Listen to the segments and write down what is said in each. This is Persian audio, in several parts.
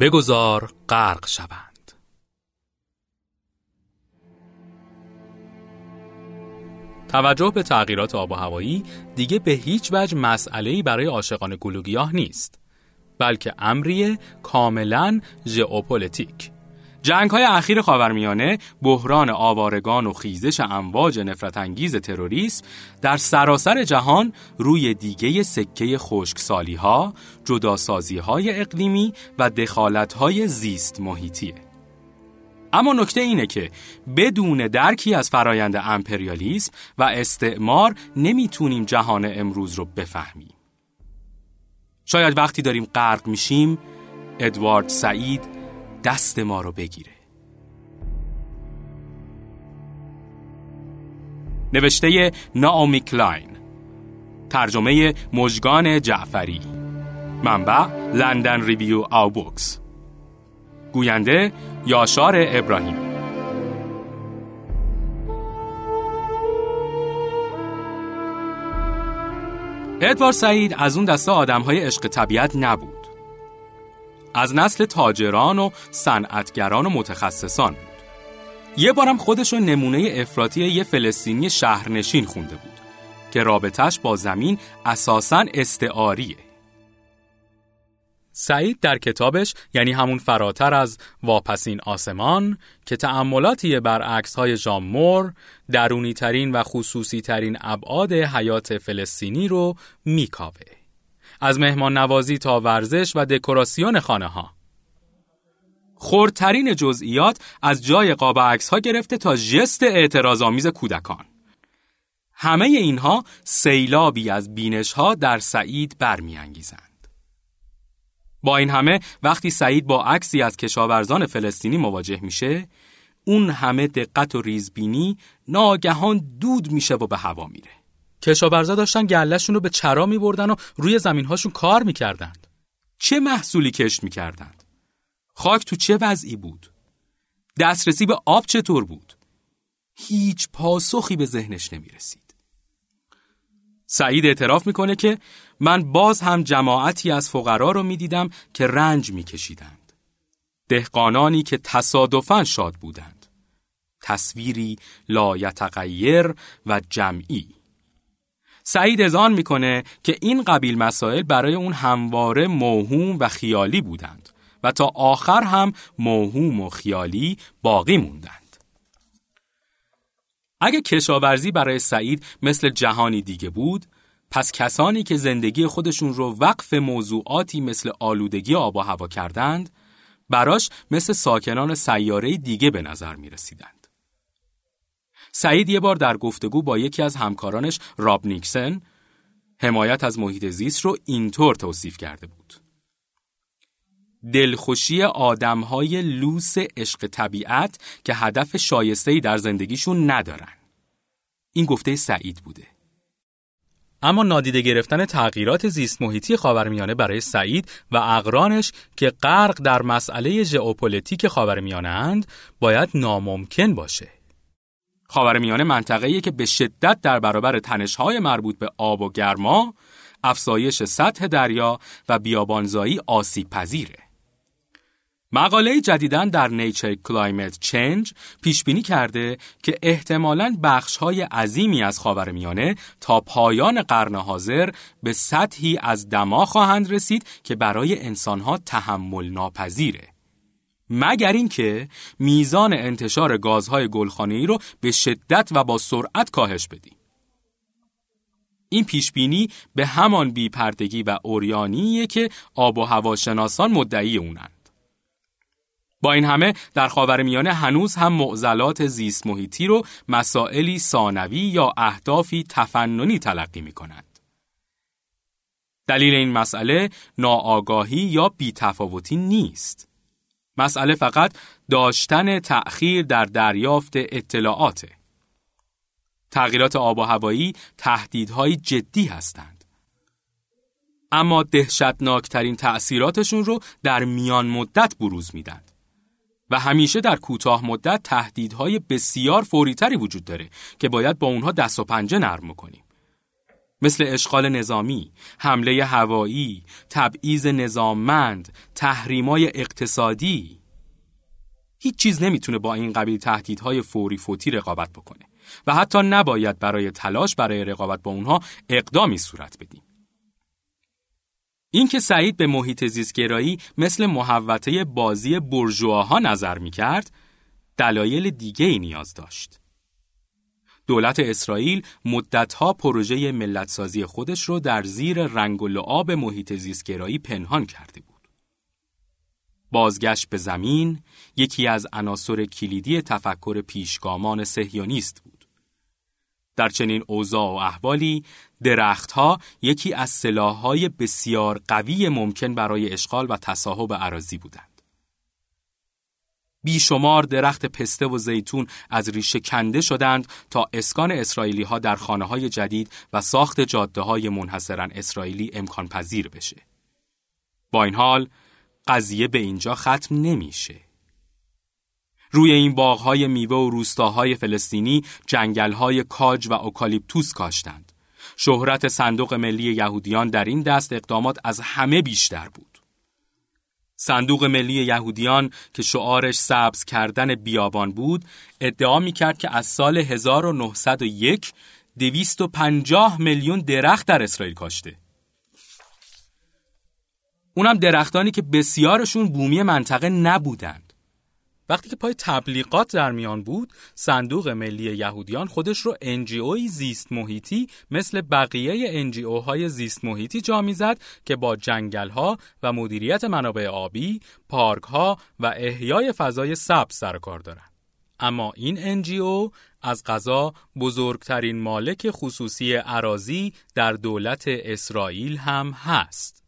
بگذار غرق شوند. توجه به تغییرات آب و هوایی دیگه به هیچ وجه مسئله‌ای برای عاشقان گلوگیاه نیست بلکه امری کاملا ژئوپلیتیک. جنگ های اخیر خاورمیانه بحران آوارگان و خیزش امواج نفرت انگیز تروریسم در سراسر جهان روی دیگه سکه خشکسالی ها، جداسازی های اقلیمی و دخالت های زیست محیطیه. اما نکته اینه که بدون درکی از فرایند امپریالیسم و استعمار نمی‌تونیم جهان امروز رو بفهمیم. شاید وقتی داریم غرق میشیم ادوارد سعید دست ما رو بگیره. نوشته ناومی کلاین. ترجمه مجگان جعفری. منبع لندن ریویو آو بوکس گوینده یاشار ابراهیمی. ادوار سعید از اون دسته آدم های عشق طبیعت نبود. از نسل تاجران و صنعتگران و متخصصان بود. یه بارم خودش نمونه افراطی یه فلسطینی شهرنشین خونده بود که رابطش با زمین اساساً استعاریه. سعید در کتابش یعنی همون فراتر از واپسین آسمان که تأملاتی بر عکس های جامور درونی ترین و خصوصی ترین ابعاد حیات فلسطینی رو میکاوه. از مهمان نوازی تا ورزش و دکوراسیون خانه ها. خردترین جزئیات از جای قاب عکس ها گرفته تا ژست اعتراضآمیز کودکان. همه اینها سیلابی از بینش ها در سعید برمیانگیزند. با این همه وقتی سعید با عکسی از کشاورزان فلسطینی مواجه میشه، اون همه دقت و ریزبینی ناگهان دود میشه و به هوا میره. کشاورزا داشتن گلهشون رو به چرا می بردن و روی زمینهاشون کار می‌کردند. چه محصولی کشت می‌کردند؟ خاک تو چه وضعی بود؟ دسترسی به آب چطور بود؟ هیچ پاسخی به ذهنش نمی رسید. سعید اعتراف می‌کنه که من باز هم جماعتی از فقرا رو می‌دیدم که رنج میکشیدند. دهقانانی که تصادفاً شاد بودند. تصویری لایتغیر و جمعی. سعید ازان می‌کنه که این قبیل مسائل برای اون همواره موهوم و خیالی بودند و تا آخر هم موهوم و خیالی باقی موندند. اگه کشاورزی برای سعید مثل جهانی دیگه بود، پس کسانی که زندگی خودشون رو وقف موضوعاتی مثل آلودگی آب و هوا کردند، براش مثل ساکنان سیاره دیگه به نظر می رسیدند. سعید یه بار در گفتگو با یکی از همکارانش راب نیکسن حمایت از محیط زیست رو اینطور توصیف کرده بود. دلخوشی آدمهای لوس عشق طبیعت که هدف شایسته‌ای در زندگیشون ندارن. این گفته سعید بوده. اما نادیده گرفتن تغییرات زیست محیطی خاورمیانه برای سعید و اقرانش که غرق در مسئله ژئوپلیتیک خاورمیانه اند باید ناممکن باشه. خاورمیانه منطقه‌ایه که به شدت در برابر تنش‌های مربوط به آب و گرما، افزایش سطح دریا و بیابانزایی آسیب پذیره. مقاله جدیدن در نیچر کلایمت چنج پیش بینی کرده که احتمالاً بخش‌های عظیمی از خاورمیانه تا پایان قرن حاضر به سطحی از دما خواهند رسید که برای انسانها تحمل ناپذیره. مگر اینکه میزان انتشار گازهای گلخانه‌ای رو به شدت و با سرعت کاهش بدیم. این پیشبینی به همان بیپردگی و اوریانیه که آب و هواشناسان مدعی اونند. با این همه در خاورمیانه هنوز هم معضلات زیست محیطی رو مسائلی ثانوی یا اهدافی تفننی تلقی می کنند. دلیل این مسئله ناآگاهی یا بیتفاوتی نیست. مسئله فقط داشتن تأخیر در دریافت اطلاعاته. تغییرات آب و هوایی تهدیدهای جدی هستند. اما دهشتناکترین تأثیراتشون رو در میان مدت بروز میدن. و همیشه در کوتاه مدت تهدیدهای بسیار فوریتری وجود داره که باید با اونها دست و پنجه نرم کنیم. مثل اشغال نظامی، حمله هوایی، تبعیض نظاممند، تحریمای اقتصادی هیچ چیز نمی‌تونه با این قبیل تهدیدهای فوری فوتی رقابت بکنه و حتی نباید برای تلاش برای رقابت با اونها اقدامی صورت بدیم. اینکه سعید به محیط زیستگرایی مثل محوطه بازی برجواها نظر می‌کرد، دلایل دیگه ای نیاز داشت. دولت اسرائیل مدتها پروژه ملتسازی خودش رو در زیر رنگ و لعاب محیط زیستگرایی پنهان کرده بود. بازگشت به زمین یکی از عناصر کلیدی تفکر پیشگامان سهیونیست بود. در چنین اوضاع و احوالی درختها یکی از سلاحهای بسیار قوی ممکن برای اشغال و تصاحب عراضی بودند. بیشمار درخت پسته و زیتون از ریشه کنده شدند تا اسکان اسرائیلی ها در خانه های جدید و ساخت جاده های منحصرا اسرائیلی امکان پذیر بشه. با این حال قضیه به اینجا ختم نمیشه. روی این باغهای میوه و روستاهای فلسطینی جنگلهای کاج و اوکالیپتوس کاشتند. شهرت صندوق ملی یهودیان در این دست اقدامات از همه بیشتر بود. صندوق ملی یهودیان که شعارش سبز کردن بیابان بود، ادعا می کرد که از سال 1901 250 میلیون درخت در اسرائیل کاشته. اونم درختانی که بسیارشون بومی منطقه نبودند. وقتی که پای تبلیغات در میان بود صندوق ملی یهودیان خودش رو NGO ی زیست محیطی مثل بقیه NGO های زیست محیطی جا می‌زد که با جنگل ها و مدیریت منابع آبی، پارک ها و احیای فضای سبز سر کار دارند. اما این NGO از قضا بزرگترین مالک خصوصی اراضی در دولت اسرائیل هم هست.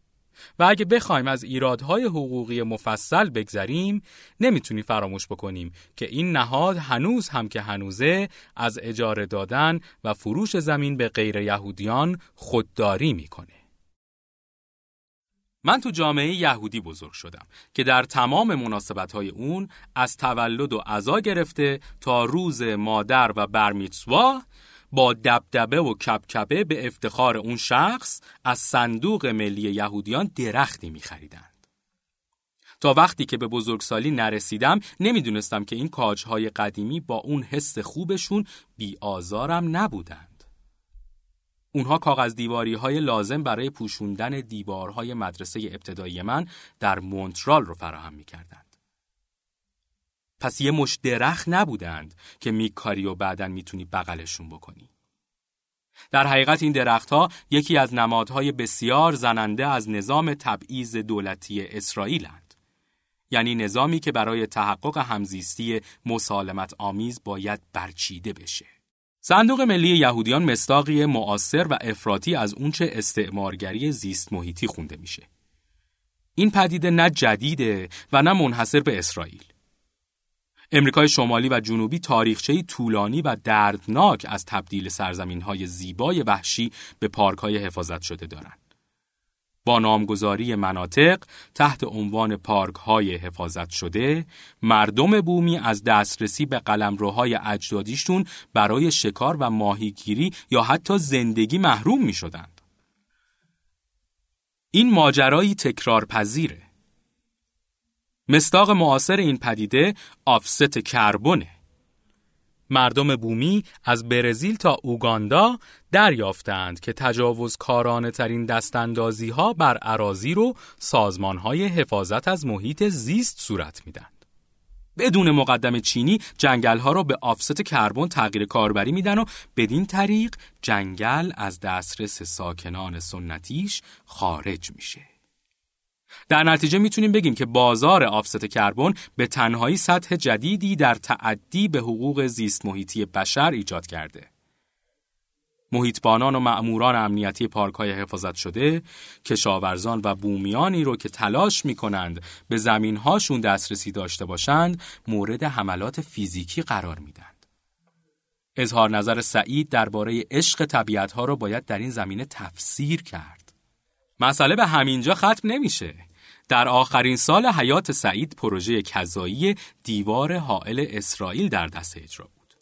و اگه بخوایم از ایرادهای حقوقی مفصل بگذریم نمی‌تونی فراموش بکنیم که این نهاد هنوز هم که هنوزه از اجاره دادن و فروش زمین به غیر یهودیان خودداری می‌کنه. من تو جامعه یهودی بزرگ شدم که در تمام مناسبت های اون از تولد و عزا گرفته تا روز مادر و برمیتسوا با دبدبه و کپکپه به افتخار اون شخص از صندوق ملی یهودیان درختی می خریدند. تا وقتی که به بزرگسالی نرسیدم نمی‌دونستم که این کاجهای قدیمی با اون حس خوبشون بی آزارم نبودند. اونها کاغذ دیواری های لازم برای پوشوندن دیوارهای مدرسه ابتدایی من در مونترال رو فراهم می کردند. پس یه مش درخت نبودند که میکاری و بعدا می‌تونی بغلشون بکنی. در حقیقت این درختها یکی از نمادهای بسیار زننده از نظام تبعیض دولتی اسرائیلند. یعنی نظامی که برای تحقق همزیستی مسالمت آمیز باید برچیده بشه. صندوق ملی یهودیان مستاقی معاصر و افراطی از اونچه استعمارگری زیست محیطی خونده میشه. این پدیده نه جدیده و نه منحصر به اسرائیل. امریکای شمالی و جنوبی تاریخچه‌ای طولانی و دردناک از تبدیل سرزمین‌های زیبای وحشی به پارک‌های حفاظت شده دارند. با نامگذاری مناطق تحت عنوان پارک های حفاظت شده مردم بومی از دسترسی به قلمروهای اجدادیشون برای شکار و ماهیگیری یا حتی زندگی محروم می شدند. این ماجرایی تکرار پذیره. مستاق معاصر این پدیده آفست کربونه. مردم بومی از برزیل تا اوگاندا دریافتند که تجاوزکارانه ترین دستاندازی ها بر عراضی رو سازمان های حفاظت از محیط زیست صورت میدند. بدون مقدم چینی جنگل ها را به آفست کربن تغییر کاربری میدن و بدین طریق جنگل از دسترس ساکنان سنتیش خارج میشه. در نتیجه می‌تونیم بگیم که بازار آفست کربن به تنهایی سطح جدیدی در تعدی به حقوق زیست محیطی بشر ایجاد کرده. محیطبانان و مأموران امنیتی پارک های حفاظت شده، کشاورزان و بومیانی رو که تلاش می کنند به زمین هاشون دسترسی داشته باشند، مورد حملات فیزیکی قرار میدند. اظهار نظر سعید درباره عشق طبیعت ها رو باید در این زمینه تفسیر کرد. مسئله به همینجا ختم نمیشه. در آخرین سال حیات سعید پروژه کذایی دیوار حائل اسرائیل در دست اجرا بود.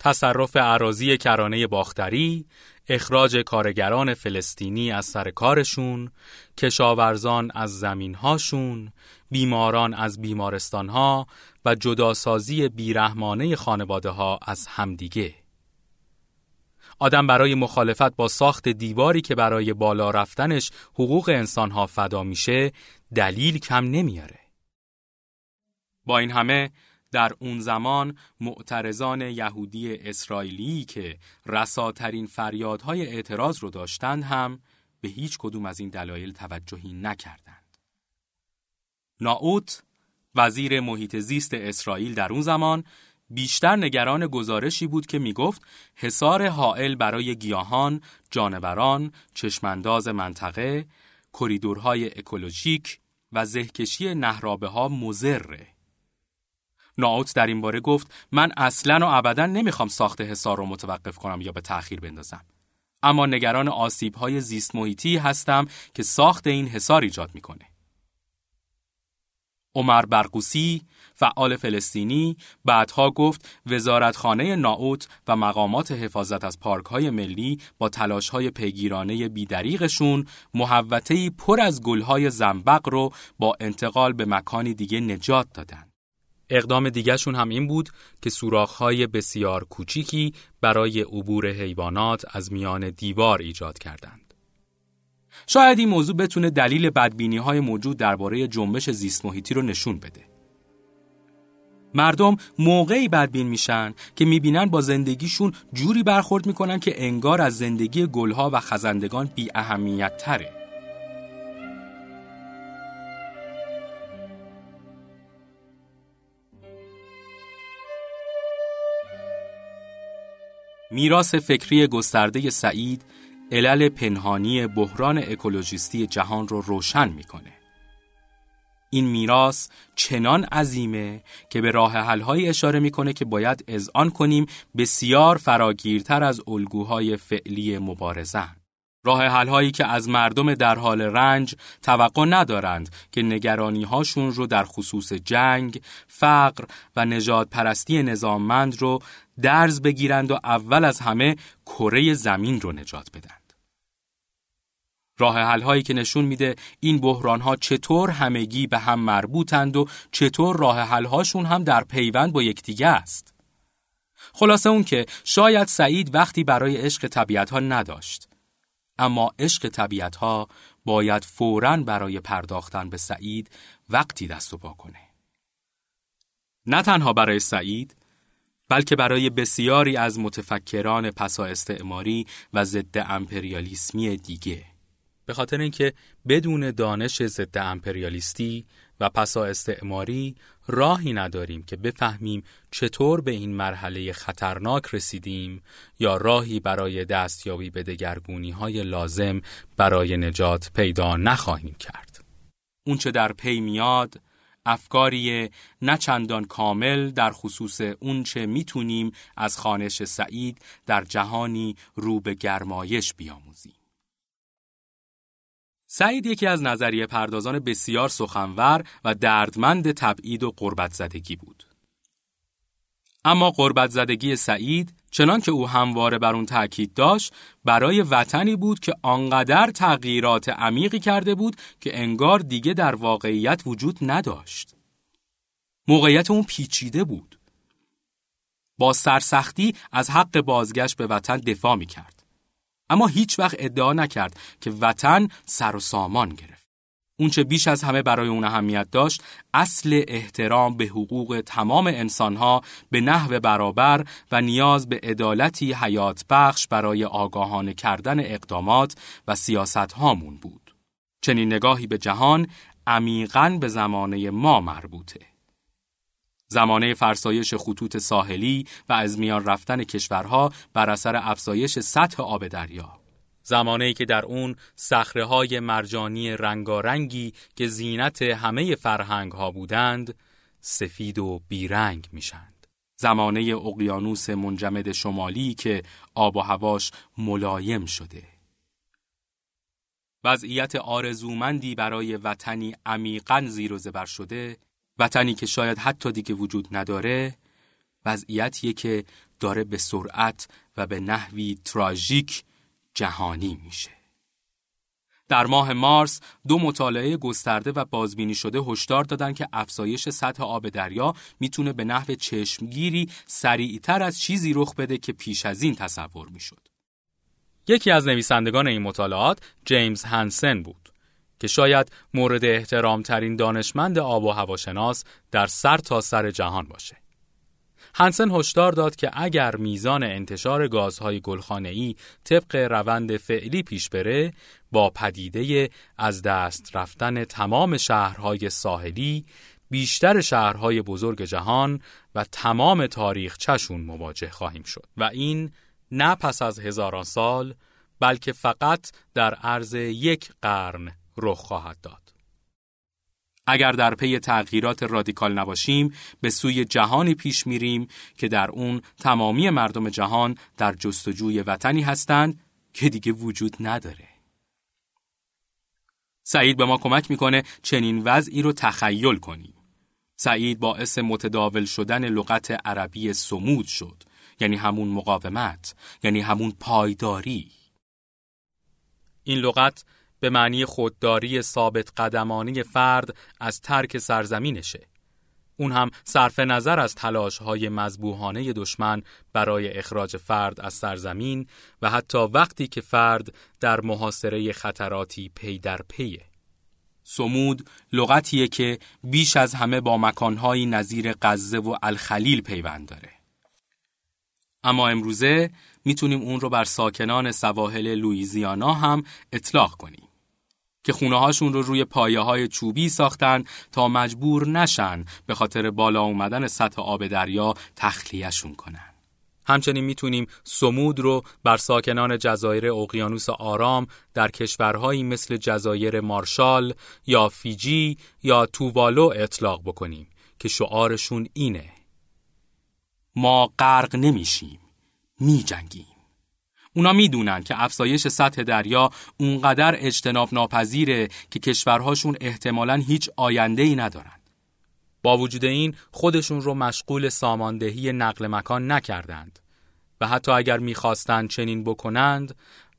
تصرف عراضی کرانه باختری، اخراج کارگران فلسطینی از سر کارشون، کشاورزان از زمینهاشون، بیماران از بیمارستانها و جداسازی بیرحمانه خانواده ها از همدیگه. آدم برای مخالفت با ساخت دیواری که برای بالا رفتنش حقوق انسانها فدا میشه دلیل کم نمیاره. با این همه در اون زمان معترضان یهودی اسرائیلی که رساترین فریادهای اعتراض رو داشتند هم به هیچ کدوم از این دلایل توجهی نکردند. ناوت وزیر محیط زیست اسرائیل در اون زمان بیشتر نگران گزارشی بود که می‌گفت حصار حائل برای گیاهان، جانوران، چشمانداز منطقه، کریدورهای اکولوژیک و زهکشی نهرابه ها مزره. ناوت در این باره گفت من اصلا و ابدا نمی‌خوام ساخت حصار رو متوقف کنم یا به تأخیر بندازم. اما نگران آسیب های زیست محیطی هستم که ساخت این حصار ایجاد می‌کنه. عمر برقوسی فعال فلسطینی بعدها گفت وزارتخانه ناوت و مقامات حفاظت از پارکهای ملی با تلاشهای پیگیرانه بیدریغشون محوطه‌ای پر از گلهای زنبق رو با انتقال به مکانی دیگه نجات دادن. اقدام دیگرشون هم این بود که سوراخ‌های بسیار کوچیکی برای عبور حیوانات از میان دیوار ایجاد کردند. شاید این موضوع بتونه دلیل بدبینی های موجود درباره جنبش زیست محیطی رو نشون بده. مردم موقعی بدبین میشن که می‌بینن با زندگیشون جوری برخورد می‌کنن که انگار از زندگی گلها و خزندگان بی اهمیت تره. میراث فکری گسترده سعید علل پنهانی بحران اکولوژیستی جهان رو روشن می‌کنه. این میراث چنان عظیمه که به راه حل‌های اشاره می‌کنه که باید اذعان کنیم بسیار فراگیرتر از الگوهای فعلی مبارزن. راه حل‌هایی که از مردم در حال رنج توقع ندارند که نگرانی هاشون رو در خصوص جنگ، فقر و نجات پرستی نظاممند رو درز بگیرند و اول از همه کره زمین رو نجات بدن. راه حل هایی که نشون میده این بحران ها چطور همگی به هم مربوطند و چطور راه حل هاشون هم در پیوند با یکدیگه است. خلاصه اون که شاید سعید وقتی برای عشق طبیعت ها نداشت. اما عشق طبیعت ها باید فوراً برای پرداختن به سعید وقتی دست و پا کنه. نه تنها برای سعید بلکه برای بسیاری از متفکران پسا استعماری و ضد امپریالیسمی دیگه. به خاطر اینکه بدون دانش ضد امپریالیستی و پسا استعماری راهی نداریم که بفهمیم چطور به این مرحله خطرناک رسیدیم یا راهی برای دستیابی به دگرگونی های لازم برای نجات پیدا نخواهیم کرد. اونچه در پی میاد افکاری نه چندان کامل در خصوص اونچه می‌تونیم از خانش سعید در جهانی رو به گرمایش بیاموزیم. سعید یکی از نظریه پردازان بسیار سخنور و دردمند تبعید و قربت زدگی بود. اما قربت زدگی سعید چنان که او همواره بر اون تأکید داشت برای وطنی بود که آنقدر تغییرات عمیقی کرده بود که انگار دیگه در واقعیت وجود نداشت. موقعیت اون پیچیده بود. با سرسختی از حق بازگشت به وطن دفاع می کرد. اما هیچ وقت ادعا نکرد که وطن سر و سامان گرفت. اونچه بیش از همه برای اون اهمیت داشت اصل احترام به حقوق تمام انسانها به نحو برابر و نیاز به عدالتی حیات بخش برای آگاهانه کردن اقدامات و سیاست هامون بود. چنین نگاهی به جهان عمیقا به زمانه ما مربوطه. زمانه فرسایش خطوط ساحلی و از میان رفتن کشورها بر اثر افزایش سطح آب دریا. زمانه‌ای که در اون صخره های مرجانی رنگارنگی که زینت همه فرهنگ ها بودند سفید و بیرنگ میشند زمانه اقیانوس منجمد شمالی که آب و هواش ملایم شده. وضعیت آرزومندی برای وطنی عمیقا زیر و زبر شده وطنی که شاید حتی دیگه وجود نداره وضعیتیه که داره به سرعت و به نحوی تراژیک جهانی میشه. در ماه مارس دو مطالعه گسترده و بازبینی شده هشدار دادن که افزایش سطح آب دریا می‌تونه به نحو چشمگیری سریعتر از چیزی رخ بده که پیش از این تصور می‌شد. یکی از نویسندگان این مطالعات جیمز هانسن بود که شاید مورد احترام ترین دانشمند آب و هواشناس در سر تا سر جهان باشه. هنسن هشدار داد که اگر میزان انتشار گازهای گلخانه‌ای طبق روند فعلی پیش بره با پدیده از دست رفتن تمام شهرهای ساحلی بیشتر شهرهای بزرگ جهان و تمام تاریخ چشون مواجه خواهیم شد و این نه پس از هزاران سال بلکه فقط در عرض یک قرن رخ خواهد داد. اگر در پی تغییرات رادیکال نباشیم به سوی جهانی پیش میریم که در اون تمامی مردم جهان در جستجوی وطنی هستند که دیگه وجود نداره. سعید به ما کمک می‌کنه چنین وضعی رو تخیل کنیم. سعید باعث متداول شدن لغت عربی سمود شد یعنی همون مقاومت یعنی همون پایداری این لغت به معنی خودداری ثابت قدمانی فرد از ترک سرزمینشه. اون هم صرف نظر از تلاش های مذبوحانه دشمن برای اخراج فرد از سرزمین و حتی وقتی که فرد در محاصره خطراتی پی در پیه. سمود لغتیه که بیش از همه با مکانهایی نظیر غزه و الخلیل پیوند داره. اما امروزه می‌تونیم اون رو بر ساکنان سواحل لویزیانا هم اطلاق کنیم. که خونه هاشون رو روی پایه های چوبی ساختن تا مجبور نشن به خاطر بالا اومدن سطح آب دریا تخلیهشون کنن. همچنین می‌تونیم سمود رو بر ساکنان جزایر اقیانوس آرام در کشورهایی مثل جزایر مارشال یا فیجی یا تووالو اطلاق بکنیم که شعارشون اینه ما غرق نمیشیم میجنگیم اونا می‌دونن که افزایش سطح دریا اونقدر اجتناب ناپذیره که کشورهاشون احتمالاً هیچ آینده ای ندارن. با وجود این خودشون رو مشغول ساماندهی نقل مکان نکردند و حتی اگر می‌خواستند چنین بکنند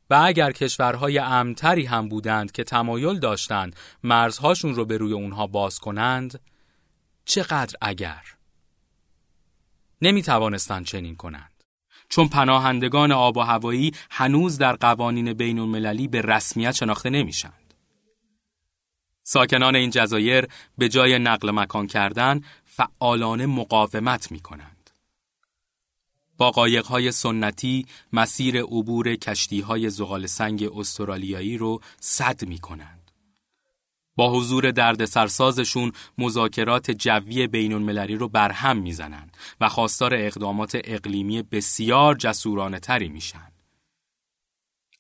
و اگر کشورهای امتری هم بودند که تمایل داشتند مرزهاشون رو به روی اونها باز کنند چقدر اگر نمی توانستند چنین کنند چون پناهندگان آب و هوایی هنوز در قوانین بین المللی به رسمیت شناخته نمیشند. ساکنان این جزایر به جای نقل مکان کردن فعالانه مقاومت می کنند. با قایقهای سنتی مسیر عبور کشتی های زغال سنگ استرالیایی رو صد می کنند. با حضور درد سرسازشون مذاکرات جوی بین المللی رو برهم می‌زنن و خواستار اقدامات اقلیمی بسیار جسورانه تری میشن.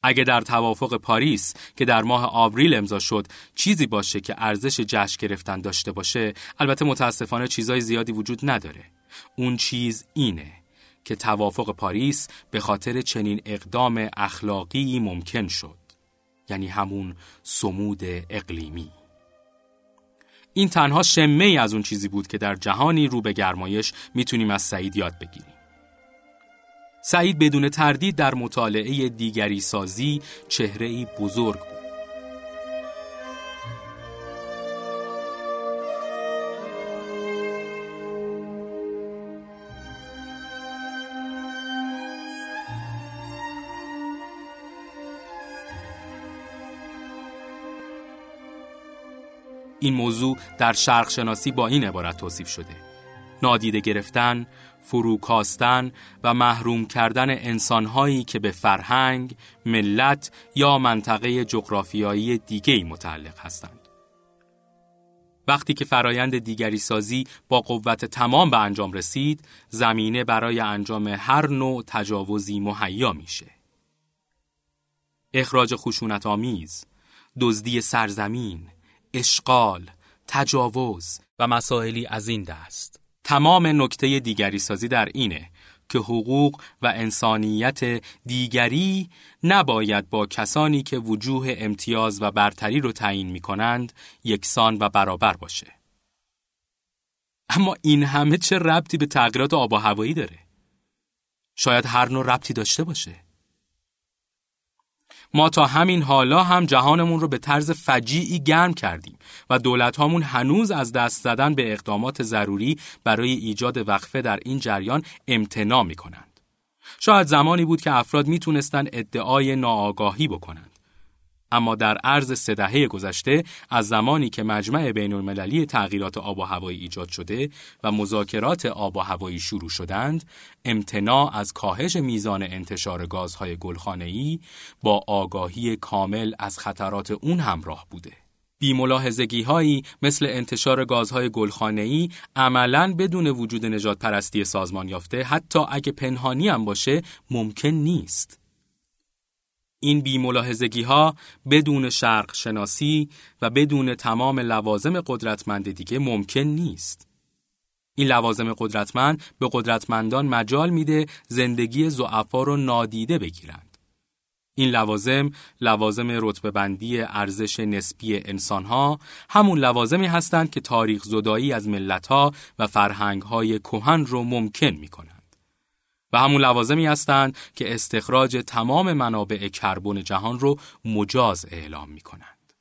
اگه در توافق پاریس که در ماه آوریل امضا شد چیزی باشه که ارزش جشن گرفتن داشته باشه البته متاسفانه چیزای زیادی وجود نداره. اون چیز اینه که توافق پاریس به خاطر چنین اقدام اخلاقی ممکن شد. یعنی همون سمود اقلیمی. این تنها شمه ای از اون چیزی بود که در جهانی رو به گرمایش می‌تونیم از سعید یاد بگیریم. سعید بدون تردید در مطالعه دیگری سازی چهره ای بزرگ بود. این موضوع در شرق شناسی با این عبارت توصیف شده نادیده گرفتن، فروکاستن و محروم کردن انسانهایی که به فرهنگ، ملت یا منطقه جغرافیایی دیگری متعلق هستند. وقتی که فرایند دیگری سازی با قوت تمام به انجام رسید، زمینه برای انجام هر نوع تجاوزی مهیا میشه. اخراج خشونت آمیز، دزدی سرزمین، اشغال، تجاوز و مسائلی از این دست. تمام نکته دیگری سازی در اینه که حقوق و انسانیت دیگری نباید با کسانی که وجوه امتیاز و برتری رو تعیین می کنند یکسان و برابر باشه. اما این همه چه ربطی به تغییرات آب و هوایی داره؟ شاید هر نوع ربطی داشته باشه. ما تا همین حالا هم جهانمون رو به طرز فجیعی گرم کردیم و دولت هامون هنوز از دست زدن به اقدامات ضروری برای ایجاد وقفه در این جریان امتناع می کنند. شاید زمانی بود که افراد می‌تونستند ادعای ناآگاهی بکنند. اما در عرض سه دهه گذشته از زمانی که مجمع بین المللی تغییرات آب و هوایی ایجاد شده و مذاکرات آب و هوایی شروع شدند، امتناع از کاهش میزان انتشار گازهای گلخانه‌ای با آگاهی کامل از خطرات اون همراه بوده. بیملاحظگی هایی مثل انتشار گازهای گلخانه‌ای عملاً بدون وجود نجات پرستی سازمان یافته حتی اگه پنهانی هم باشه ممکن نیست. این بیملاحظگی ها بدون شرق شناسی و بدون تمام لوازم قدرتمند دیگه ممکن نیست. این لوازم قدرتمند به قدرتمندان مجال میده زندگی زعفا رو نادیده بگیرند. این لوازم لوازم رتبه بندی ارزش نسبی انسانها همون لوازمی هستند که تاریخ زدایی از ملتها و فرهنگهای کهن رو ممکن می‌کنند. و همون لوازمی هستند که استخراج تمام منابع کربن جهان رو مجاز اعلام می کنند.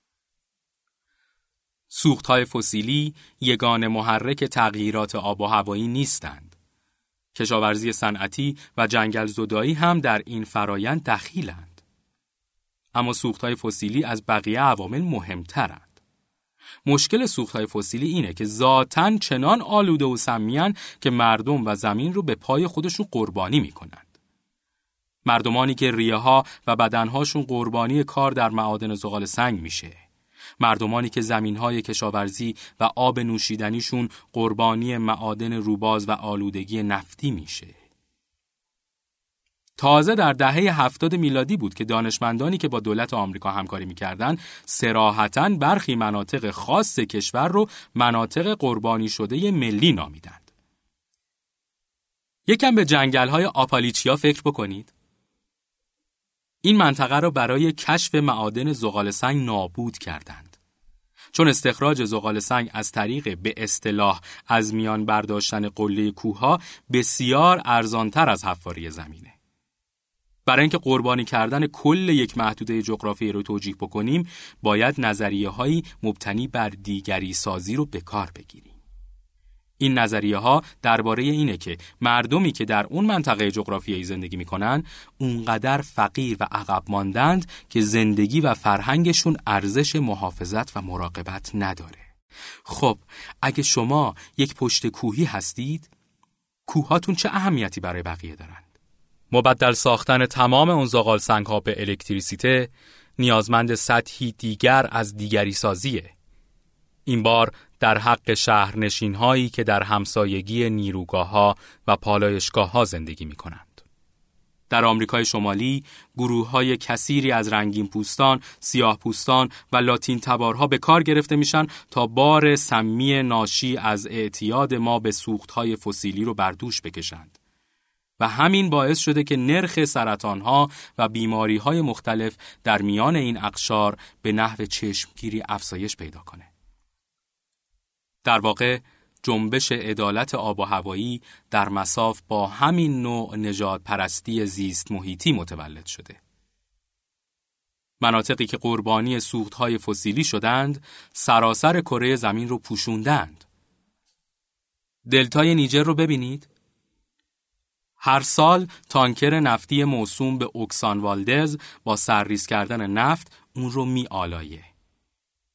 سوخت های فسیلی یگان محرک تغییرات آب و هوایی نیستند. کشاورزی صنعتی و جنگل زدایی هم در این فرایند دخیلند. اما سوخت های فسیلی از بقیه عوامل مهمترند. مشکل سوختهای فسیلی اینه که ذاتا چنان آلوده و سمیان که مردم و زمین رو به پای خودشون قربانی می‌کنند. مردمانی که ریه ها و بدنهاشون قربانی کار در معادن زغال سنگ میشه. مردمانی که زمین های کشاورزی و آب نوشیدنیشون قربانی معادن روباز و آلودگی نفتی میشه. تازه در دهه هفتاد میلادی بود که دانشمندانی که با دولت آمریکا همکاری می‌کردند سراحتا برخی مناطق خاص کشور رو مناطق قربانی شده ملی نامیدند. یکم به جنگل های آپالیچیا فکر بکنید. این منطقه را برای کشف معادن زغال سنگ نابود کردند. چون استخراج زغال سنگ از طریق به اصطلاح از میان برداشتن قله کوه بسیار ارزانتر از حفاری زمینه. برای اینکه قربانی کردن کل یک محدوده جغرافیایی رو توجیه بکنیم باید نظریه هایی مبتنی بر دیگری سازی رو به کار بگیریم. این نظریه ها درباره اینه که مردمی که در اون منطقه جغرافیایی زندگی می‌کنن اونقدر فقیر و عقب ماندند که زندگی و فرهنگشون ارزش محافظت و مراقبت نداره. خب اگه شما یک پشت کوهی هستید کوهاتون چه اهمیتی برای بقیه دارن؟ مبدل ساختن تمام اون زغال سنگ ها به الکتریسیته نیازمند سطحی دیگر از دیگری سازیه. این بار در حق شهرنشین هایی که در همسایگی نیروگاه ها و پالایشگاه ها زندگی می کنند. در آمریکای شمالی گروه های کثیری از رنگین پوستان، سیاه پوستان و لاتین تبارها به کار گرفته میشن تا بار سمی ناشی از اعتیاد ما به سوخت های فسیلی رو بر دوش بکشند. و همین باعث شده که نرخ سرطانها و بیماری های مختلف در میان این اقشار به نحو چشمگیری افزایش پیدا کنه. در واقع جنبش عدالت آب و هوایی در مساف با همین نوع نجات پرستی زیست محیطی متولد شده. مناطقی که قربانی سوختهای فسیلی شدند، سراسر کره زمین رو پوشوندند. دلتای نیجر رو ببینید. هر سال تانکر نفتی موسوم به اوکسان والدز با سرریز کردن نفت اون رو می آلایه.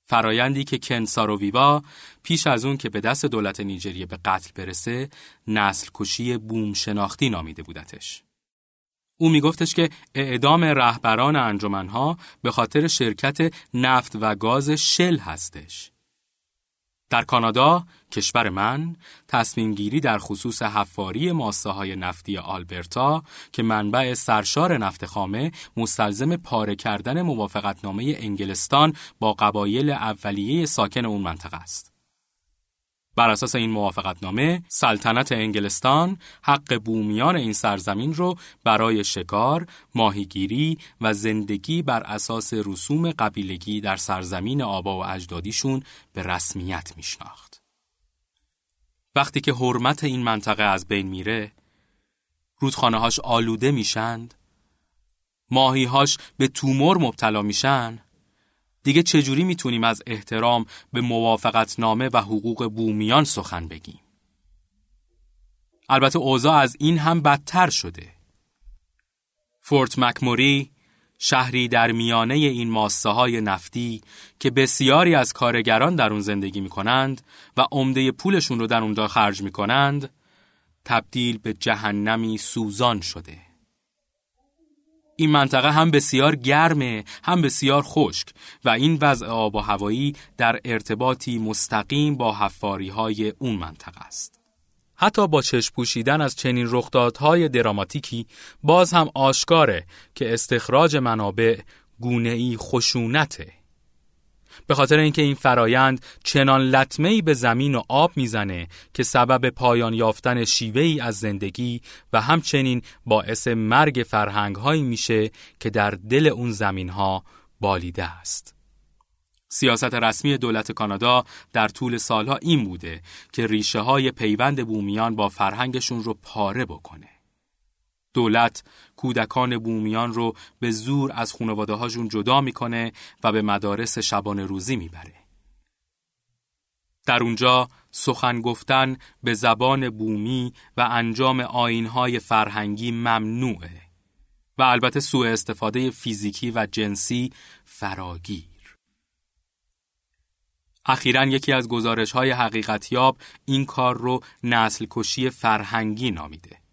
فرایندی که کنساروویوا پیش از اون که به دست دولت نیجریه به قتل برسه نسل کشی بوم شناختی نامیده بودتش. او میگفتش که اعدام رهبران انجمنها به خاطر شرکت نفت و گاز شل هستش. در کانادا کشور من تصمیم گیری در خصوص حفاری ماسه های نفتی آلبرتا که منبع سرشار نفت خامه مستلزم پاره کردن موافقتنامه انگلستان با قبایل اولیه ساکن اون منطقه است. بر اساس این موافقتنامه سلطنت انگلستان حق بومیان این سرزمین رو برای شکار، ماهیگیری و زندگی بر اساس رسوم قبیلگی در سرزمین آبا و اجدادیشون به رسمیت میشناخت. وقتی که حرمت این منطقه از بین میره، رودخانه هاش آلوده میشند، ماهیهاش به تومور مبتلا میشن دیگه چجوری می‌تونیم از احترام به موافقتنامه و حقوق بومیان سخن بگیم البته اوضاع از این هم بدتر شده فورت مکموری شهری در میانه این ماسه های نفتی که بسیاری از کارگران در اون زندگی می کنند و عمده پولشون رو در اونجا خرج می کنند تبدیل به جهنمی سوزان شده. این منطقه هم بسیار گرمه هم بسیار خشک و این وضع آب و هوایی در ارتباطی مستقیم با حفاری های اون منطقه است. حتی با چشم پوشیدن از چنین رخدادهای دراماتیکی باز هم آشکاره که استخراج منابع گونه خشونته. به خاطر اینکه این فرایند چنان لطمه به زمین و آب می‌زنه که سبب پایان یافتن شیوه ای از زندگی و همچنین باعث مرگ فرهنگ هایی میشه که در دل اون زمین ها بالیده است. سیاست رسمی دولت کانادا در طول سالها این بوده که ریشه های پیوند بومیان با فرهنگشون رو پاره بکنه. دولت کودکان بومیان رو به زور از خانواده هاشون جدا می‌کنه و به مدارس شبانه روزی می‌بره. در اونجا سخن گفتن به زبان بومی و انجام آینهای فرهنگی ممنوعه و البته سوء استفاده فیزیکی و جنسی فراگیر. اخیرا یکی از گزارش های حقیقتیاب این کار رو نسل کشی فرهنگی نامیده.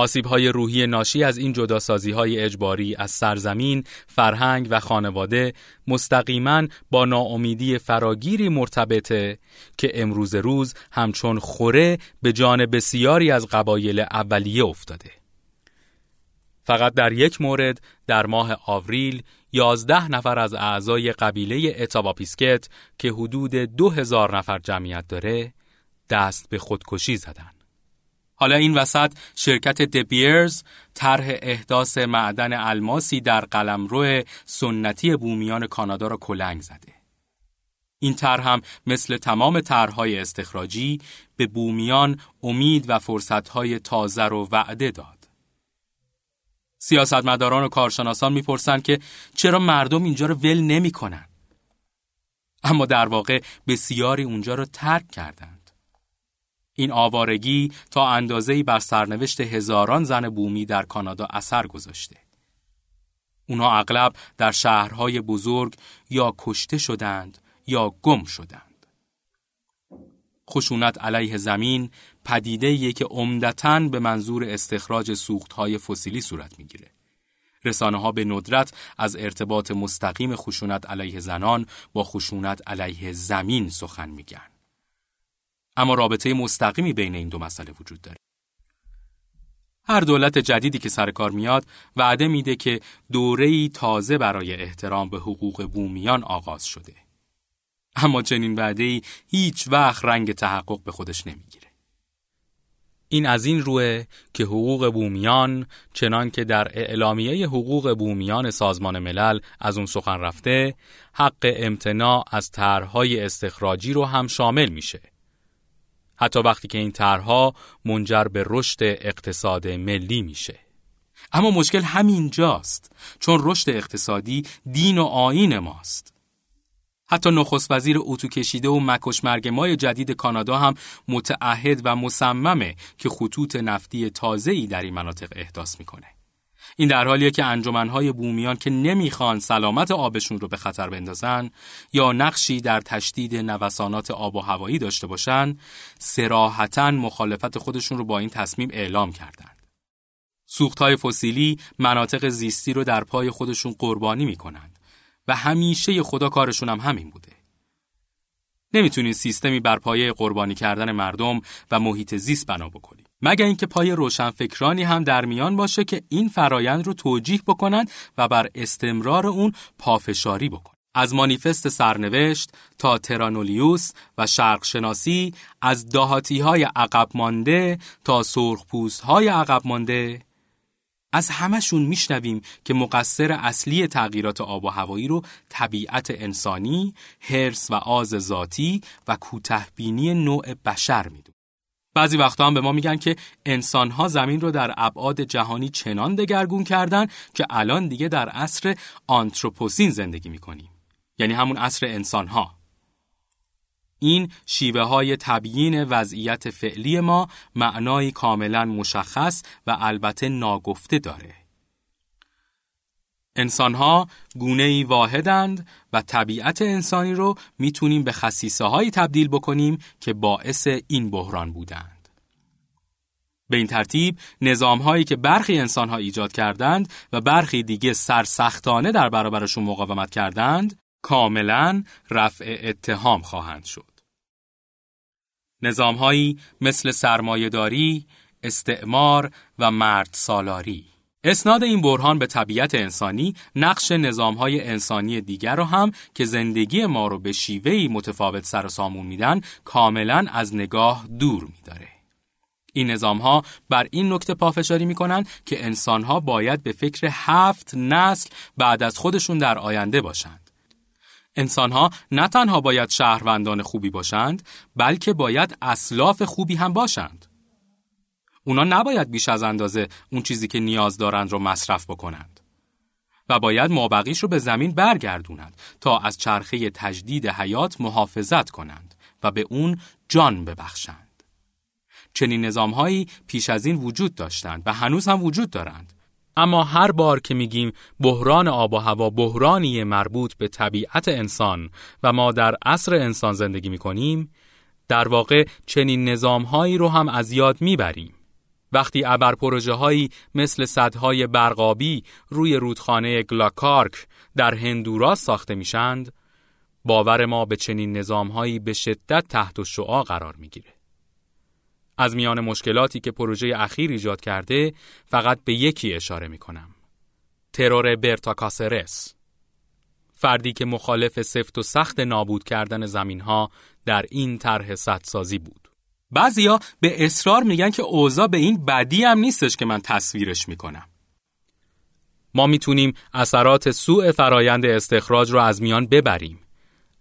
آسیب های روحی ناشی از این جداسازی های اجباری از سرزمین، فرهنگ و خانواده مستقیما با ناامیدی فراگیری مرتبطه که امروز روز همچون خوره به جان بسیاری از قبایل اولیه افتاده. فقط در یک مورد در ماه آوریل یازده نفر از اعضای قبیله آتاواپیسکت که حدود دو هزار نفر جمعیت داره دست به خودکشی زدن. حالا این وسط شرکت دبیرز طرح احداث معدن الماسی در قلمرو سنتی بومیان کانادا را کلنگ زده. این طرح هم مثل تمام طرحهای استخراجی به بومیان امید و فرصتهای تازه رو وعده داد. سیاستمداران و کارشناسان می‌پرسند که چرا مردم اینجا رو ول نمی‌کنن؟ اما در واقع بسیاری اونجا رو ترک کردند. این آوارگی تا اندازه‌ای بر سرنوشت هزاران زن بومی در کانادا اثر گذاشته. اونا اغلب در شهرهای بزرگ یا کشته شدند یا گم شدند. خشونت علیه زمین پدیده که عمدتا به منظور استخراج سوختهای فسیلی صورت می‌گیره. رسانه ها به ندرت از ارتباط مستقیم خشونت علیه زنان با خشونت علیه زمین سخن میگن. اما رابطه مستقیمی بین این دو مسئله وجود داره. هر دولت جدیدی که سر کار میاد وعده میده که دوره‌ای تازه برای احترام به حقوق بومیان آغاز شده. اما چنین وعده‌ای هیچ وقت رنگ تحقق به خودش نمی‌گیره. این از این روه که حقوق بومیان چنان که در اعلامیه حقوق بومیان سازمان ملل از اون سخن رفته حق امتناع از طرحهای استخراجی رو هم شامل میشه حتی وقتی که این طرحها منجر به رشد اقتصاد ملی میشه اما مشکل همین جاست چون رشد اقتصادی دین و آین ماست حتی نخست وزیر اتو کشیده و مکش مرگ مای جدید کانادا هم متعهد و مصممه که خطوط نفتی تازه‌ای در این مناطق احداث می‌کنه. این در حالیه که انجمنهای بومیان که نمی‌خوان سلامت آبشون رو به خطر بندازن یا نقشی در تشدید نوسانات آب و هوایی داشته باشن سراحتا مخالفت خودشون رو با این تصمیم اعلام کردند. سوختهای فسیلی مناطق زیستی رو در پای خودشون قربانی می‌کنند و همیشه خدا کارشون هم همین بوده. نمی‌تونین سیستمی بر پایه قربانی کردن مردم و محیط زیست بنا بکنی. مگر اینکه پای روشنفکرانی هم در میان باشه که این فرایند رو توجیه بکنند و بر استمرار اون پافشاری بکن. از مانیفست سرنوشت تا ترانولیوس و شرقشناسی از دهاتی های عقب مانده تا سرخپوست های عقب مانده از همشون میشنویم که مقصر اصلی تغییرات آب و هوایی رو طبیعت انسانی، هرس و آز ذاتی و کوتهبینی نوع بشر میدون. بعضی وقتا هم به ما میگن که انسانها زمین رو در ابعاد جهانی چنان دگرگون کردن که الان دیگه در عصر آنتروپوسین زندگی می‌کنیم. یعنی همون عصر انسانها. این شیوه های تبیین وضعیت فعلی ما معنایی کاملا مشخص و البته ناگفته داره. انسانها گونه ای واحدند و طبیعت انسانی رو می‌تونیم به خصیصه هایی تبدیل بکنیم که باعث این بحران بودند. به این ترتیب نظام هایی که برخی انسان ها ایجاد کردند و برخی دیگه سرسختانه در برابرشون مقاومت کردند کاملا رفع اتهام خواهند شد. نظام هایی مثل سرمایهداری، استعمار و مرد سالاری اسناد این برهان به طبیعت انسانی نقش نظامهای انسانی دیگر رو هم که زندگی ما رو به شیوهی متفاوت سر و سامون میدن کاملا از نگاه دور میداره. این نظام ها بر این نکته پافشاری می‌کنن که انسان ها باید به فکر هفت نسل بعد از خودشون در آینده باشند. انسان ها نه تنها باید شهروندان خوبی باشند بلکه باید اسلاف خوبی هم باشند. اونا نباید بیش از اندازه اون چیزی که نیاز دارند رو مصرف بکنند. و باید مابقیش رو به زمین برگردونند تا از چرخه تجدید حیات محافظت کنند و به اون جان ببخشند. چنین نظامهایی پیش از این وجود داشتند و هنوز هم وجود دارند. اما هر بار که میگیم بحران آب و هوا بحرانی مربوط به طبیعت انسان و ما در عصر انسان زندگی می‌کنیم در واقع چنین نظامهایی رو هم از یاد می‌بریم. وقتی ابر پروژه هایی مثل صدهای برقابی روی رودخانه گلاکارک در هندوراس ساخته میشند، باور ما به چنین نظامهایی به شدت تحت شعا قرار می‌گیره. از میان مشکلاتی که پروژه اخیر ایجاد کرده فقط به یکی اشاره می کنم. ترور برتاکاسرس فردی که مخالف سفت و سخت نابود کردن زمین ها در این طرح سدسازی بود. بعضیا به اصرار میگن که اوضاع به این بدی هم نیستش که من تصویرش می‌کنم. ما می‌تونیم اثرات سوء فرایند استخراج رو از میان ببریم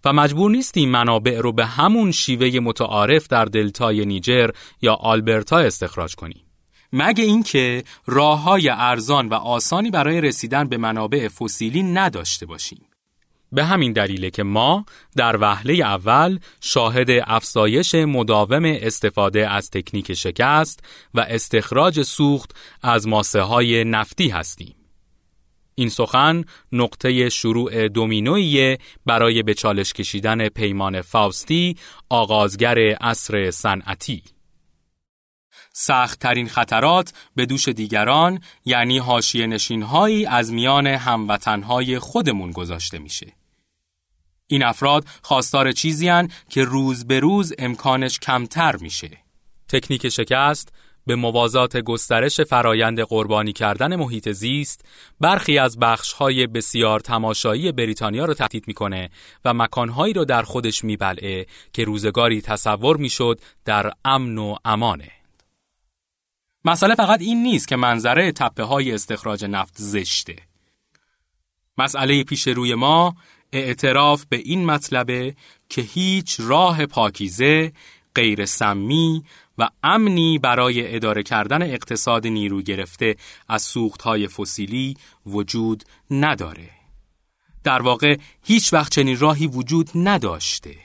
و مجبور نیستیم منابع رو به همون شیوه متعارف در دلتای نیجر یا آلبرتا استخراج کنیم. مگه اینکه راه های ارزان و آسانی برای رسیدن به منابع فسیلی نداشته باشیم. به همین دلیله که ما در وهله اول شاهد افزایش مداوم استفاده از تکنیک شکست و استخراج سوخت از ماسه های نفتی هستیم. این سخن نقطه شروع دومینویی برای به چالش کشیدن پیمان فاوستی آغازگر عصر صنعتی. سختترین خطرات به دوش دیگران یعنی حاشیه نشینهایی از میان هموطنهای خودمون گذاشته میشه. این افراد خواستار چیزی هن که روز به روز امکانش کمتر میشه. تکنیک شکست به موازات گسترش فرایند قربانی کردن محیط زیست برخی از بخشهای بسیار تماشایی بریتانیا رو تهدید می‌کنه و مکانهایی رو در خودش میبلعه که روزگاری تصور می‌شد در امن و امانه. مسئله فقط این نیست که منظره تپه های استخراج نفت زشته. مسئله پیش روی ما اعتراف به این مطلبه که هیچ راه پاکیزه، غیر سمی و امنی برای اداره کردن اقتصاد نیرو گرفته از سوختهای فسیلی وجود نداره. در واقع هیچ وقت چنین راهی وجود نداشته.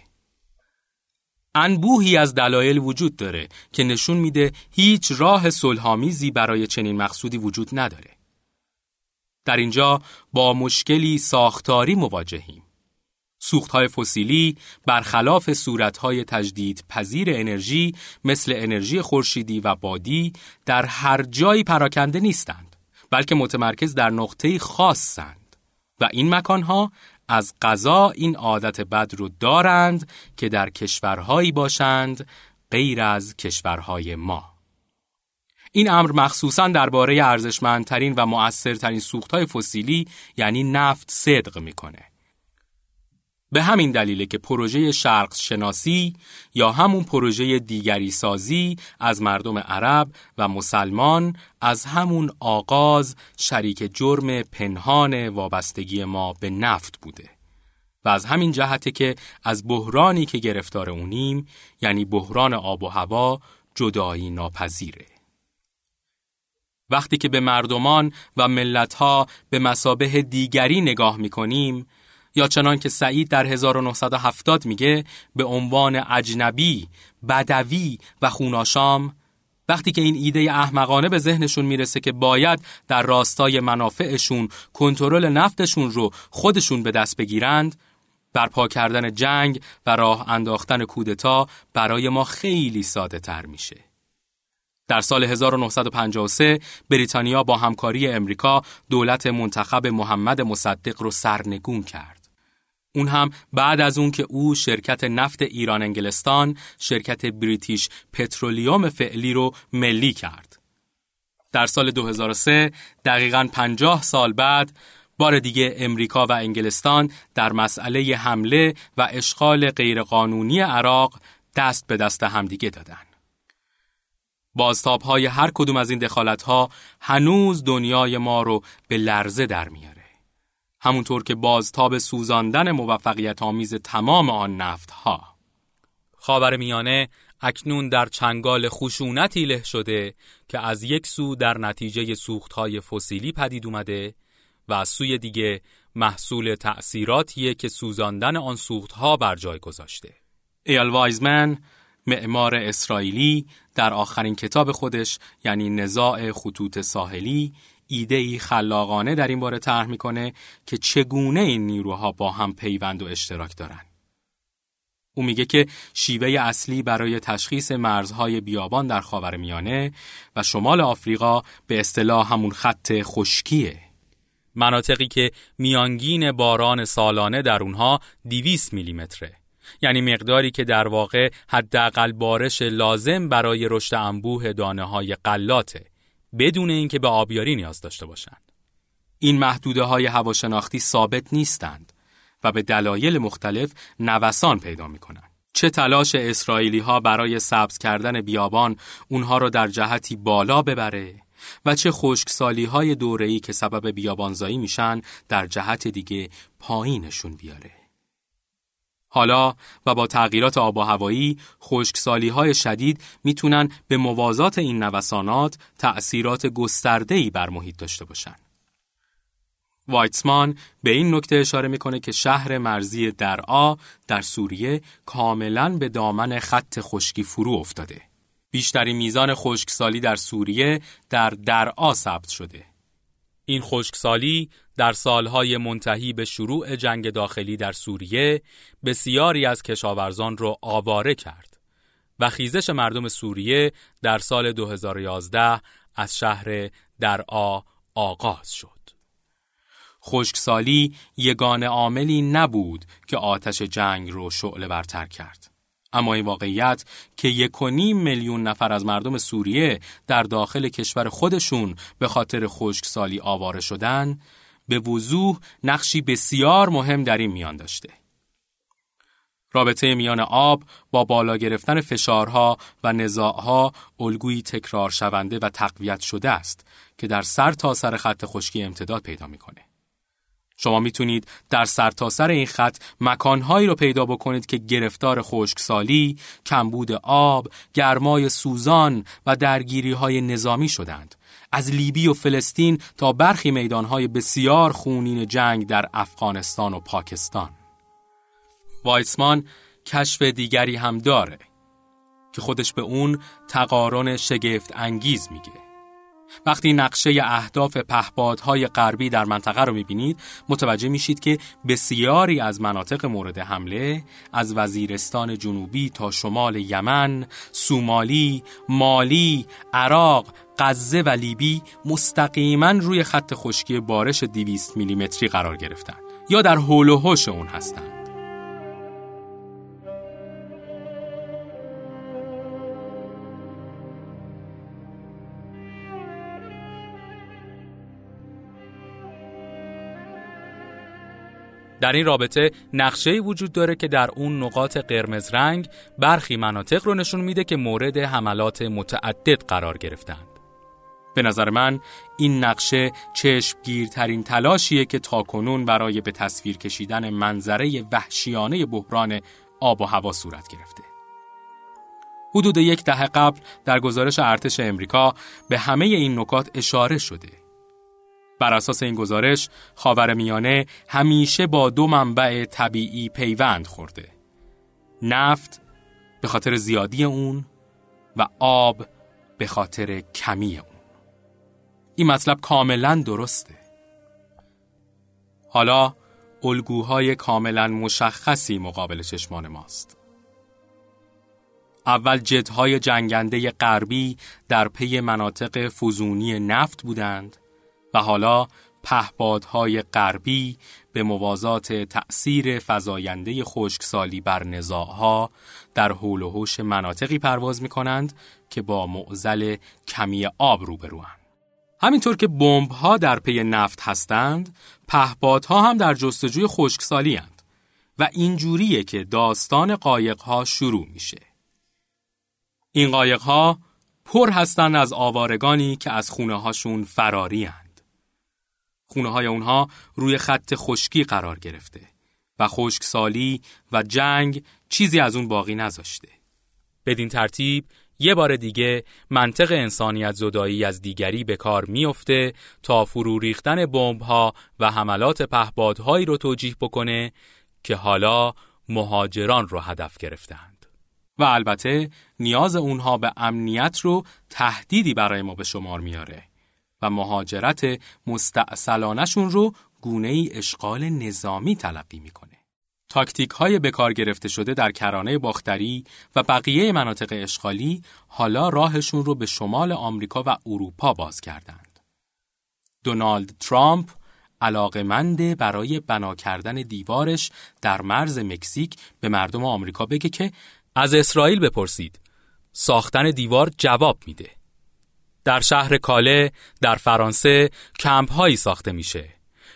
انبوهی از دلایل وجود داره که نشون میده هیچ راه صلحآمیزی برای چنین مقصودی وجود نداره. در اینجا با مشکلی ساختاری مواجهیم. سوختهای فسیلی برخلاف صورتهای تجدید پذیر انرژی مثل انرژی خورشیدی و بادی در هر جایی پراکنده نیستند بلکه متمرکز در نقطه خاصند و این مکانها از قضا این عادت بد رو دارند که در کشورهایی باشند غیر از کشورهای ما این امر مخصوصا درباره ارزشمندترین و مؤثرترین سوختهای فسیلی یعنی نفت صدق می‌کنه به همین دلیله که پروژه شرق شناسی یا همون پروژه دیگری سازی از مردم عرب و مسلمان از همون آغاز شریک جرم پنهان وابستگی ما به نفت بوده و از همین جهته که از بحرانی که گرفتار اونیم یعنی بحران آب و هوا جدایی ناپذیره. وقتی که به مردمان و ملتها به مسابه دیگری نگاه می‌کنیم یا چنان که سعید در 1970 میگه به عنوان اجنبی، بدوی و خوناشام وقتی که این ایده احمقانه به ذهنشون می‌رسه که باید در راستای منافعشون کنترل نفتشون رو خودشون به دست بگیرند برپا کردن جنگ و راه انداختن کودتا برای ما خیلی ساده تر میشه. در سال 1953 بریتانیا با همکاری امریکا دولت منتخب محمد مصدق رو سرنگون کرد. اون هم بعد از اون که او شرکت نفت ایران انگلستان شرکت بریتیش پترولیوم فعلی رو ملی کرد. در سال 2003 دقیقا 50 سال بعد بار دیگه امریکا و انگلستان در مسئله حمله و اشغال غیرقانونی عراق دست به دست همدیگه دادن. بازتاب های هر کدوم از این دخالت ها هنوز دنیای ما رو به لرزه در میاره. همونطور که بازتاب سوزاندن موفقیت آمیز تمام آن نفت ها. خاور میانه اکنون در چنگال خشونتی له شده که از یک سو در نتیجه های فسیلی پدید اومده و از سوی دیگه محصول تأثیراتیه که سوزاندن آن ها بر جای گذاشته. ایال وایزمن معمار اسرائیلی در آخرین کتاب خودش یعنی نزاع خطوط ساحلی ایده ای خلاقانه در این باره طرح می‌کنه که چگونه این نیروها با هم پیوند و اشتراک دارن. او میگه که شیوه اصلی برای تشخیص مرزهای بیابان در خاورمیانه و شمال آفریقا به اصطلاح همون خط خشکیه. مناطقی که میانگین باران سالانه در اونها 200 میلیمتره. یعنی مقداری که در واقع حداقل بارش لازم برای رشد انبوه دانه های قلاته بدون اینکه به آبیاری نیاز داشته باشند. این محدوده های هواشناختی ثابت نیستند و به دلایل مختلف نوسان پیدا می کنند. چه تلاش اسرائیلی ها برای سبز کردن بیابان اونها را در جهتی بالا ببره و چه خشکسالی های دوره‌ای که سبب بیابانزایی میشن در جهت دیگه پایینشون بیاره. حالا و با تغییرات آب و هوایی خشکسالی های شدید می‌تونن به موازات این نوسانات تأثیرات گسترده‌ای بر محیط داشته باشند. وایتسمان به این نکته اشاره می‌کنه که شهر مرزی درعا در سوریه کاملا به دامن خط خشکی فرو افتاده. بیشترین میزان خشکسالی در سوریه در درعا ثبت شده. این خشکسالی در سالهای منتهی به شروع جنگ داخلی در سوریه بسیاری از کشاورزان را آواره کرد و خیزش مردم سوریه در سال 2011 از شهر درعا آغاز شد. خشکسالی یگان عاملی نبود که آتش جنگ رو شعله برتر کرد. اما این واقعیت که یک میلیون نفر از مردم سوریه در داخل کشور خودشون به خاطر خشکسالی آواره شدن به وضوح نقشی بسیار مهم در این میان داشته. رابطه میان آب با بالا گرفتن فشارها و نزاعها الگویی تکرار شونده و تقویت شده است که در سر تا سر خط خشکی امتداد پیدا می‌کنه. شما می‌تونید در سرتاسر سر این خط مکانهایی رو پیدا بکنید که گرفتار خشکسالی، کمبود آب، گرمای سوزان و درگیری های نظامی شدند. از لیبی و فلسطین تا برخی میدانهای بسیار خونین جنگ در افغانستان و پاکستان. وایسمان کشف دیگری هم داره که خودش به اون تقارن شگفت انگیز میگه. وقتی نقشه اهداف پهپادهای غربی در منطقه رو می‌بینید متوجه میشید که بسیاری از مناطق مورد حمله از وزیرستان جنوبی تا شمال یمن، سومالی، مالی، عراق، غزه و لیبی مستقیما روی خط خشکی بارش 200 میلیمتری قرار گرفتن یا در حول و حوش اون هستند. در این رابطه نقشه وجود داره که در اون نقاط قرمز رنگ برخی مناطق رو نشون میده که مورد حملات متعدد قرار گرفتند. به نظر من این نقشه چشمگیرترین تلاشیه که تاکنون برای به تصویر کشیدن منظره وحشیانه بحران آب و هوا صورت گرفته. حدود یک دهه قبل در گزارش ارتش امریکا به همه این نکات اشاره شده. بر اساس این گزارش خاورمیانه همیشه با دو منبع طبیعی پیوند خورده. نفت به خاطر زیادی اون و آب به خاطر کمی اون. این مطلب کاملا درسته. حالا الگوهای کاملا مشخصی مقابل چشمان ماست. اول جدهای جنگنده غربی در پی مناطق فزونی نفت بودند و حالا پهپادهای غربی به موازات تأثیر فزاینده خشکسالی بر نزاعها در حول و حوش مناطقی پرواز می کنند که با معزل کمی آب روبروند. همینطور که بمب ها در پی نفت هستند، پهپادها هم در جستجوی خشکسالی هستند و اینجوریه که داستان قایق ها شروع میشه. این قایق ها پر هستند از آوارگانی که از خونه هاشون فراری هند. خونه های اونها روی خط خشکی قرار گرفته و خشکسالی و جنگ چیزی از اون باقی نذاشته. بدین ترتیب یه بار دیگه منطق انسانیت زدایی از دیگری به کار میفته تا فرو ریختن ها و حملات پهپادهایی رو توجیه بکنه که حالا مهاجران رو هدف گرفتند. و البته نیاز اونها به امنیت رو تهدیدی برای ما به شمار میاره و مهاجرت مستعصلانشون رو گونه ای اشغال نظامی تلقی می‌کنه. تاکتیک های بکار گرفته شده در کرانه باختری و بقیه مناطق اشغالی حالا راهشون رو به شمال آمریکا و اروپا باز کردند. دونالد ترامپ علاقمند برای بنا کردن دیوارش در مرز مکزیک به مردم آمریکا بگه که از اسرائیل بپرسید. ساختن دیوار جواب میده. در شهر کاله در فرانسه کمپ هایی ساخته میشه.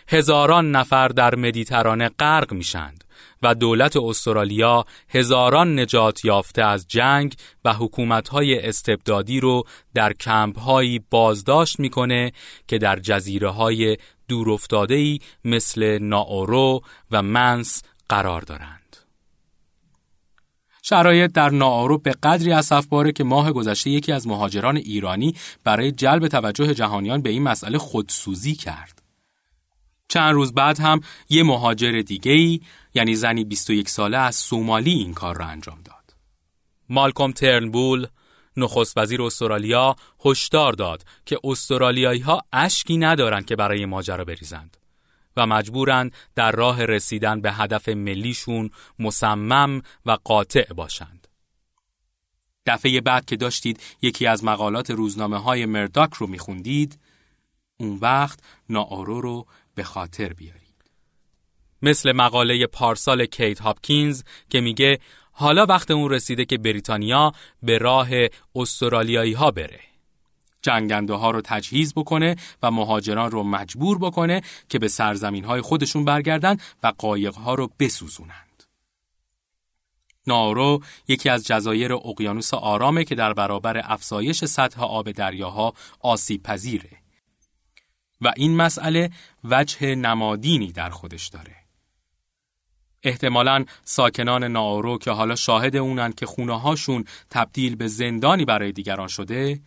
هزاران نفر در مدیترانه غرق میشند. و دولت استرالیا هزاران نجات یافته از جنگ و حکومت‌های استبدادی رو در کمپ‌هایی بازداشت می‌کنه که در جزیره های دورافتاده‌ای مثل ناورو و منس قرار دارند. شرایط در ناورو به قدری اسفباره که ماه گذشته یکی از مهاجران ایرانی برای جلب توجه جهانیان به این مسئله خودسوزی کرد. چند روز بعد هم یه مهاجر دیگه‌ای یعنی زنی 21 ساله از سومالی این کار را انجام داد. مالکوم ترنبول نخست وزیر استرالیا هشدار داد که استرالیایی ها اشکی ندارند که برای ماجرا بریزند و مجبورند در راه رسیدن به هدف ملیشون مصمم و قاطع باشند. دفعه بعد که داشتید یکی از مقالات روزنامه های مرداک رو میخوندید اون وقت ناآرو رو به خاطر بیارید. مثل مقاله پارسال کیت هاپکینز که میگه حالا وقت اون رسیده که بریتانیا به راه استرالیایی ها بره. جنگنده ها رو تجهیز بکنه و مهاجران رو مجبور بکنه که به سرزمین های خودشون برگردن و قایق ها رو بسوزونند. نارو یکی از جزایر اقیانوس آرامه که در برابر افزایش سطح آب دریاها آسیب پذیره. و این مسئله وجه نمادینی در خودش داره. احتمالا ساکنان ناورو که حالا شاهد اونن که خونه هاشون تبدیل به زندانی برای دیگران شده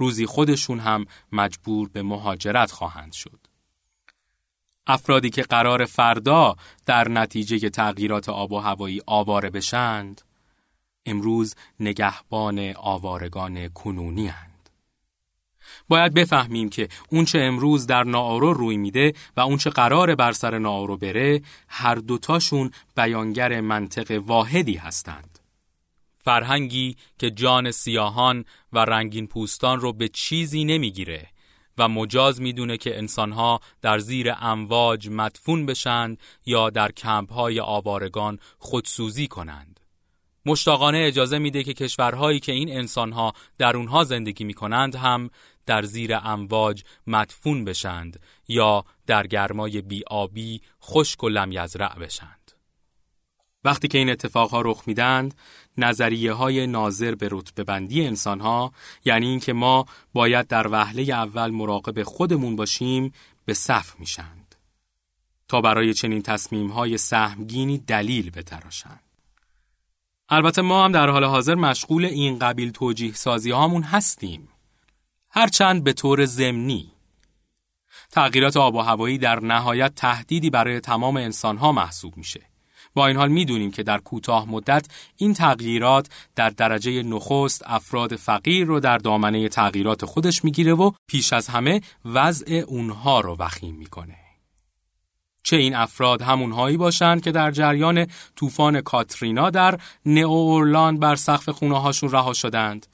روزی خودشون هم مجبور به مهاجرت خواهند شد. افرادی که قرار فردا در نتیجه تغییرات آب و هوایی آواره بشند امروز نگهبان آوارگان کنونی هند. باید بفهمیم که اونچه امروز در ناآرو روی میده و اونچه قرار بر سر ناآرو بره هر دوتاشون بیانگر منطق واحدی هستند. فرهنگی که جان سیاهان و رنگین پوستان رو به چیزی نمی‌گیره و مجاز می‌دونه که انسانها در زیر امواج مدفون بشند یا در کمپهای آوارگان خودسوزی کنند. مشتاقانه اجازه میده که کشورهایی که این انسانها در اونها زندگی می‌کنند هم در زیر امواج مدفون بشند یا در گرمای بیابی خشک و لمیزرع بشند. وقتی که این اتفاقها رخ میدند، نظریه های ناظر به رتبه بندی انسان ها یعنی اینکه ما باید در وهله اول مراقب خودمون باشیم به صف میشند تا برای چنین تصمیم های سهمگینی دلیل بتراشند. البته ما هم در حال حاضر مشغول این قبیل توجیه سازی هامون هستیم. هرچند به طور ضمنی. تغییرات آب و هوایی در نهایت تهدیدی برای تمام انسانها محسوب میشه. با این حال می‌دونیم که در کوتاه مدت این تغییرات در درجه نخست افراد فقیر رو در دامنه تغییرات خودش می‌گیره و پیش از همه وضع اونها رو وخیم می‌کنه. چه این افراد همونهایی باشند که در جریان طوفان کاترینا در نئو اورلاند بر سقف خونه هاشون رها شدند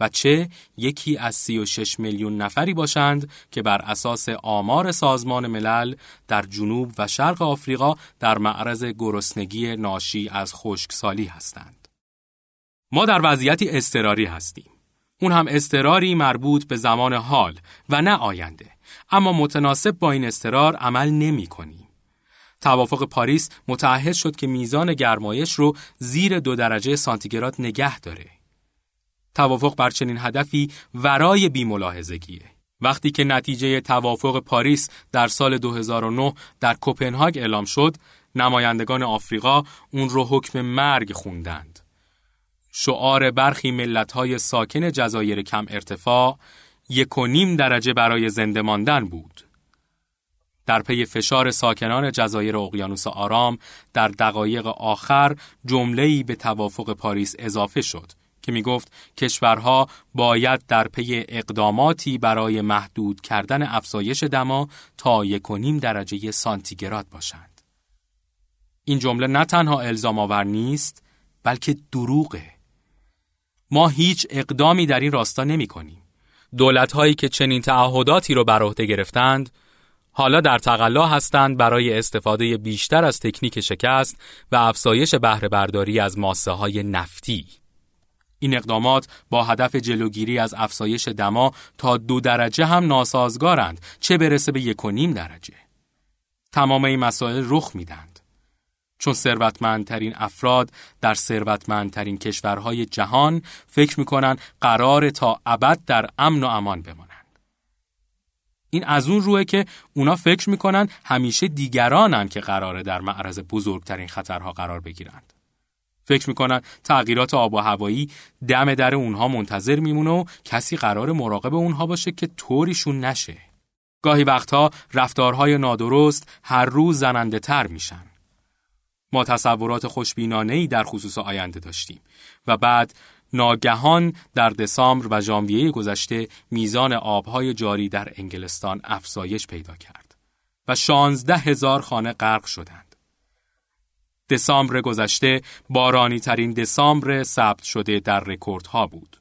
و چه یکی از 36 میلیون نفری باشند که بر اساس آمار سازمان ملل در جنوب و شرق آفریقا در معرض گرسنگی ناشی از خشکسالی هستند. ما در وضعیتی استراری هستیم. اون هم استراری مربوط به زمان حال و نه آینده. اما متناسب با این استرار عمل نمی کنیم. توافق پاریس متعهد شد که میزان گرمایش رو زیر دو درجه سانتیگراد نگه داره. توافق بر چنین هدفی ورای بیملاحظگیه. وقتی که نتیجه توافق پاریس در سال 2009 در کوپنهاگ اعلام شد، نمایندگان آفریقا اون رو حکم مرگ خوندند. شعار برخی ملت‌های ساکن جزایر کم ارتفاع یک و نیم درجه برای زنده ماندن بود. در پی فشار ساکنان جزایر اقیانوس آرام در دقایق آخر جمله‌ای به توافق پاریس اضافه شد که می گفت کشورها باید در پی اقداماتی برای محدود کردن افزایش دما تا یک و نیم درجه سانتیگراد باشند. این جمله نه تنها الزام آور نیست بلکه دروغه. ما هیچ اقدامی در این راستا نمی کنیم. دولت هایی که چنین تعهداتی رو بر عهده گرفتند حالا در تقلا هستند برای استفاده بیشتر از تکنیک شکست و افزایش بهره برداری از ماسه های نفتی. این اقدامات با هدف جلوگیری از افزایش دما تا دو درجه هم ناسازگارند چه برسه به یک و نیم درجه. تمام این مسائل رخ میدند. چون ثروتمندترین افراد در ثروتمندترین کشورهای جهان فکر می‌کنن قرار تا ابد در امن و امان بمانند. این از اون روه که اونا فکر می‌کنن همیشه دیگرانن که قراره در معرض بزرگترین خطرها قرار بگیرند. فکر می‌کنن تغییرات آب و هوایی دم در اونها منتظر میمونه و کسی قرار مراقب اونها باشه که طوریشون نشه. گاهی وقتها رفتارهای نادرست هر روز زننده تر میشن. ما تصورات خوشبینانه در خصوص آینده داشتیم و بعد ناگهان در دسامبر و ژانویه گذشته میزان آبهای جاری در انگلستان افزایش پیدا کرد و شانزده هزار خانه غرق شدند. دسامبر گذشته بارانی ترین دسامبر ثبت شده در رکوردها بود.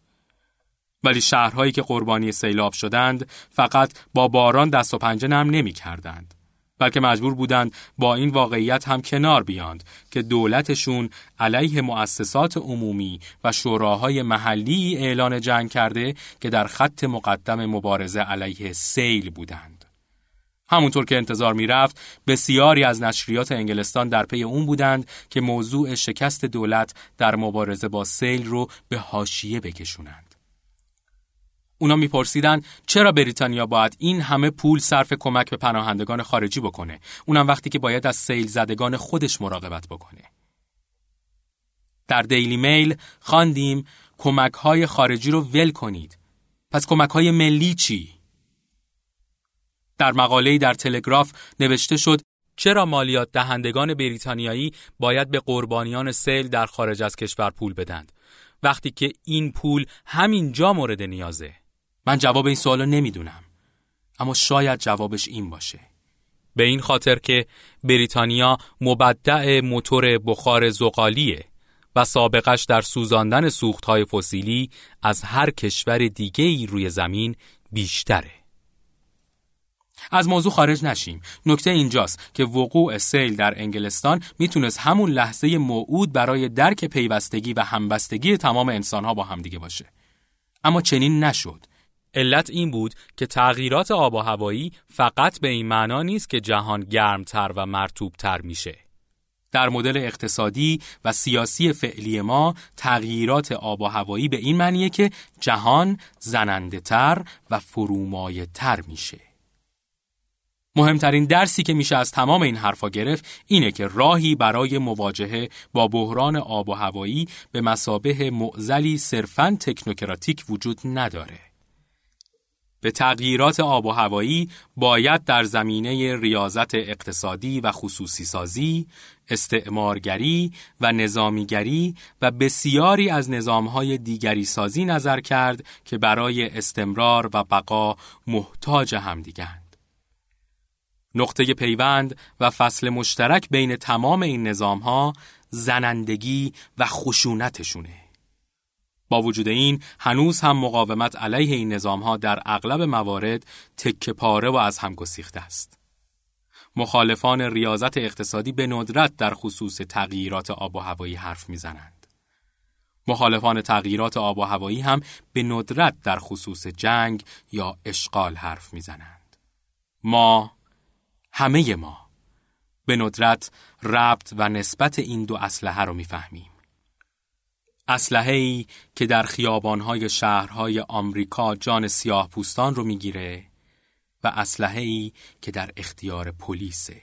ولی شهرهایی که قربانی سیلاب شدند فقط با باران دست و پنجه نرم نمی کردند. بلکه مجبور بودند با این واقعیت هم کنار بیاند که دولتشون علیه مؤسسات عمومی و شوراهای محلی اعلان جنگ کرده که در خط مقدم مبارزه علیه سیل بودند. همونطور که انتظار می‌رفت بسیاری از نشریات انگلستان در پی اون بودند که موضوع شکست دولت در مبارزه با سیل رو به حاشیه بکشونند. اونا میپرسیدن چرا بریتانیا باید این همه پول صرف کمک به پناهندگان خارجی بکنه اونم وقتی که باید از سیل زدگان خودش مراقبت بکنه در دیلی میل خواندیم کمک های خارجی رو ول کنید پس کمک های ملی چی؟ در مقاله‌ای در تلگراف نوشته شد چرا مالیات دهندگان بریتانیایی باید به قربانیان سیل در خارج از کشور پول بدند؟ وقتی که این پول همین جا مورد نیازه. من جواب این سوالو نمی‌دونم. اما شاید جوابش این باشه. به این خاطر که بریتانیا مبدع موتور بخار زغالیه و سابقش در سوزاندن سوختهای فسیلی از هر کشور دیگه ای روی زمین بیشتره. از موضوع خارج نشیم. نکته اینجاست که وقوع سیل در انگلستان می‌تونست همون لحظه موعود برای درک پیوستگی و همبستگی تمام انسانها با همدیگه باشه. اما چنین نشد. علت این بود که تغییرات آب و هوایی فقط به این معنا نیست که جهان گرمتر و مرتوبتر میشه. در مدل اقتصادی و سیاسی فعلی ما تغییرات آب و هوایی به این معنیه که جهان زننده تر و فرومایه تر میشه. مهمترین درسی که میشه از تمام این حرفا گرفت اینه که راهی برای مواجهه با بحران آب و هوایی به مسابه معزلی صرفاً تکنوکراتیک وجود نداره. به تغییرات آب و هوایی باید در زمینه ریاضت اقتصادی و خصوصی سازی، استعمارگری و نظامیگری و بسیاری از نظامهای دیگری سازی نظر کرد که برای استمرار و بقا محتاج همدیگند. نقطه پیوند و فصل مشترک بین تمام این نظامها زنندگی و خشونتشونه. با وجود این هنوز هم مقاومت علیه این نظام ها در اغلب موارد تکه پاره و از هم گسیخته است. مخالفان ریاضت اقتصادی به ندرت در خصوص تغییرات آب و هوایی حرف می‌زنند. مخالفان تغییرات آب و هوایی هم به ندرت در خصوص جنگ یا اشغال حرف می‌زنند. ما همه ما به ندرت ربط و نسبت این دو اسلحه رو می‌فهمیم. ای که در خیابانهای شهرهای آمریکا جان سیاه پوستان رو می‌گیره و ای که در اختیار پلیسه.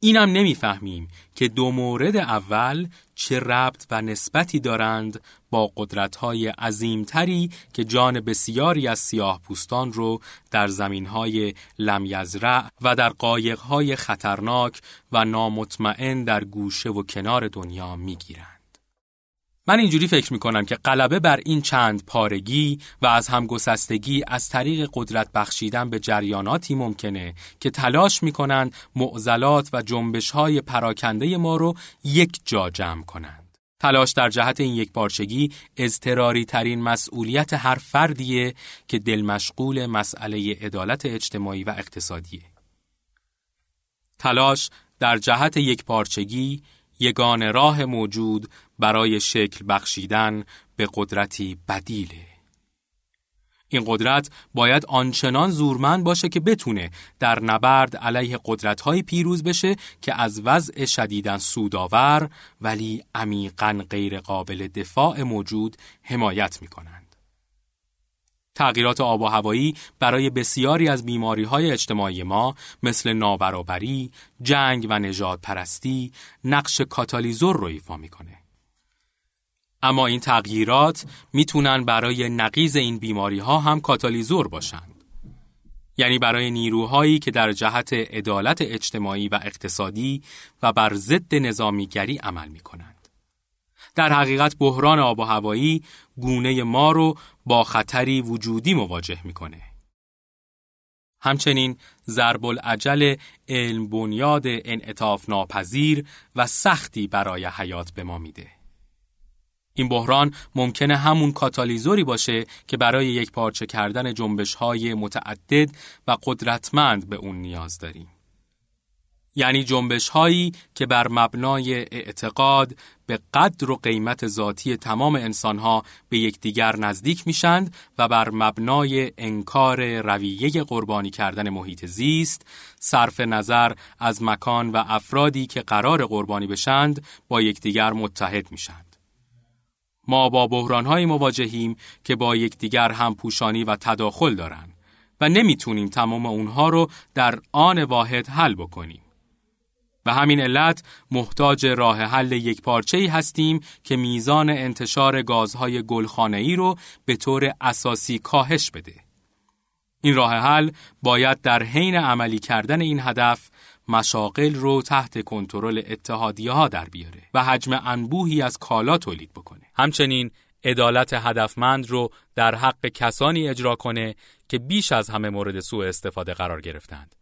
اینم نمی‌فهمیم که دو مورد اول چه ربط و نسبتی دارند با قدرت‌های عظیمتری که جان بسیاری از سیاه پوستان رو در زمینهای لمیزرع و در قایقهای خطرناک و نامطمئن در گوشه و کنار دنیا می‌گیرند. من اینجوری فکر می کنم که غلبه بر این چند پارگی و از همگسستگی از طریق قدرت بخشیدن به جریاناتی ممکنه که تلاش می کنند معضلات و جنبش های پراکنده ما رو یک جا جمع کنند. تلاش در جهت این یک پارچگی اضطراری ترین مسئولیت هر فردیه که دل مشغول مسئله عدالت اجتماعی و اقتصادیه. تلاش در جهت یک پارچگی یگان راه موجود برای شکل بخشیدن به قدرتی بدیله. این قدرت باید آنچنان زورمند باشه که بتونه در نبرد علیه قدرت‌های پیروز بشه که از وضع شدیدن سودآور ولی عمیقا غیرقابل دفاع موجود حمایت می‌کنند. تغییرات آب و هوایی برای بسیاری از بیماری های اجتماعی ما مثل نابرابری، جنگ و نجات پرستی نقش کاتالیزور رو ایفا می‌کنه. اما این تغییرات می‌تونن برای نقیز این بیماری ها هم کاتالیزور باشند. یعنی برای نیروهایی که در جهت عدالت اجتماعی و اقتصادی و بر ضد نظامیگری عمل می کنند. در حقیقت بحران آب و هوایی گونه ما رو با خطری وجودی مواجه می‌کنه. همچنین ضرب العجل علم بنیاد انعطاف ناپذیر و سختی برای حیات به ما میده. این بحران ممکنه همون کاتالیزوری باشه که برای یک پارچه کردن جنبش های متعدد و قدرتمند به اون نیاز داریم. یعنی جنبش هایی که بر مبنای اعتقاد به قدر و قیمت ذاتی تمام انسان ها به یکدیگر نزدیک میشند و بر مبنای انکار رویه قربانی کردن محیط زیست صرف نظر از مکان و افرادی که قرار قربانی بشند با یکدیگر متحد میشند ما با بحرانهایی مواجهیم که با یکدیگر هم پوشانی و تداخل دارند و نمی‌تونیم تمام اونها رو در آن واحد حل بکنیم و همین علت محتاج راه حل یک پارچه هستیم که میزان انتشار گازهای گلخانه‌ای رو به طور اساسی کاهش بده. این راه حل باید در حین عملی کردن این هدف مشاقل رو تحت کنترل اتحادیه ها در بیاره و حجم انبوهی از کالا تولید بکنه. همچنین عدالت هدفمند رو در حق کسانی اجرا کنه که بیش از همه مورد سوء استفاده قرار گرفتند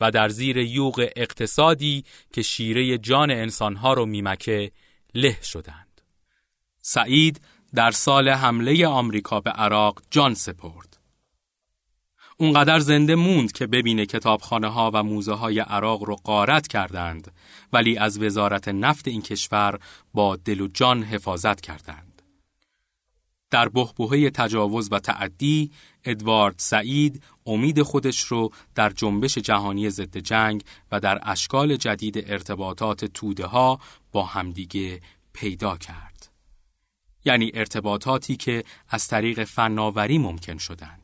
و در زیر یوغ اقتصادی که شیره جان انسانها رو میمکه له شدند. سعید در سال حمله آمریکا به عراق جان سپرد. اونقدر زنده موند که ببینه کتابخانه ها و موزه های عراق رو قارت کردند ولی از وزارت نفت این کشور با دل و جان حفاظت کردند. در بحبوحه تجاوز و تعدی ادوارد سعید امید خودش رو در جنبش جهانی ضد جنگ و در اشکال جدید ارتباطات توده ها با همدیگه پیدا کرد. یعنی ارتباطاتی که از طریق فناوری ممکن شدند.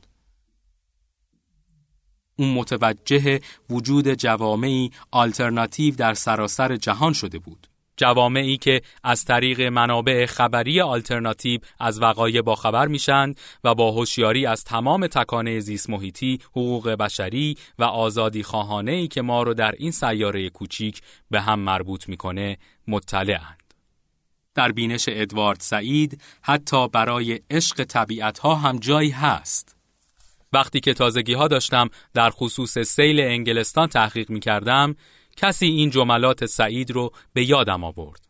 اون متوجه وجود جوامعی آلترناتیو در سراسر جهان شده بود. جوامعی که از طریق منابع خبری آلترناتیو از وقایع باخبر میشند و با هوشیاری از تمام تکانه زیست محیطی، حقوق بشری و آزادی خواهانه ای که ما رو در این سیاره کوچیک به هم مربوط می‌کنه مطلعند. در بینش ادوارد سعید حتی برای عشق طبیعت ها هم جایی هست. وقتی که تازگی ها داشتم در خصوص سیل انگلستان تحقیق می کردم، کسی این جملات سعید رو به یادم آورد.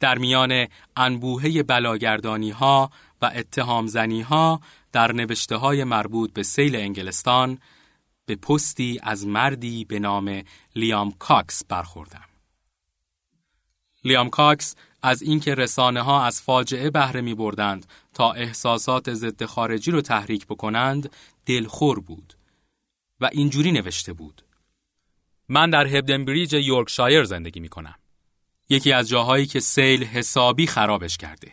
در میان انبوهه بلاگردانی ها و اتهام زنی ها در نوشته های مربوط به سیل انگلستان به پستی از مردی به نام لیام کاکس برخوردم. لیام کاکس از اینکه رسانه ها از فاجعه بهره می بردند تا احساسات ضد خارجی رو تحریک بکنند دلخور بود و اینجوری نوشته بود من در هبدن بریج یورکشایر زندگی می کنم. یکی از جاهایی که سیل حسابی خرابش کرده.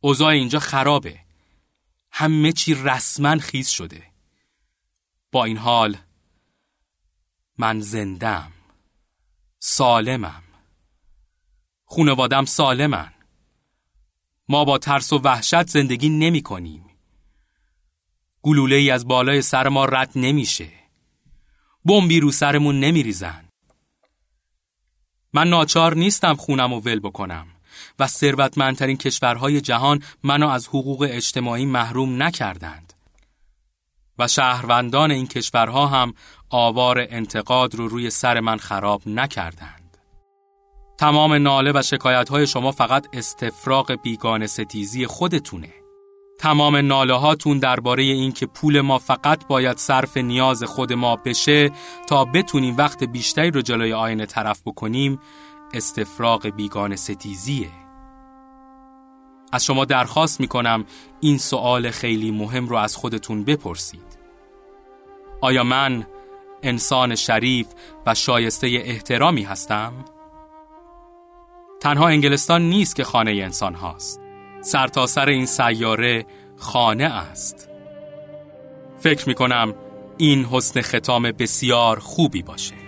اوضاع اینجا خرابه. همه چی رسما خیز شده. با این حال من زندم. سالمم. خونوادم سالمن. ما با ترس و وحشت زندگی نمی کنیم. گلوله ای از بالای سر ما رد نمیشه. بمبی رو سرمون نمیریزن. من ناچار نیستم خونم و ول بکنم و ثروتمندترین کشورهای جهان منو از حقوق اجتماعی محروم نکردند. و شهروندان این کشورها هم آوار انتقاد رو روی سر من خراب نکردند. تمام ناله و شکایت شما فقط استفراغ بیگان ستیزی خودتونه. تمام ناله هاتون درباره این که پول ما فقط باید صرف نیاز خود ما بشه تا بتونیم وقت بیشتری رو جلوی آینه طرف بکنیم استفراغ بیگان ستیزیه از شما درخواست می‌کنم این سوال خیلی مهم رو از خودتون بپرسید آیا من انسان شریف و شایسته احترامی هستم؟ تنها انگلستان نیست که خانه انسان هاست. سرتاسر سر این سیاره خانه است. فکر می کنم این حسن ختام بسیار خوبی باشه.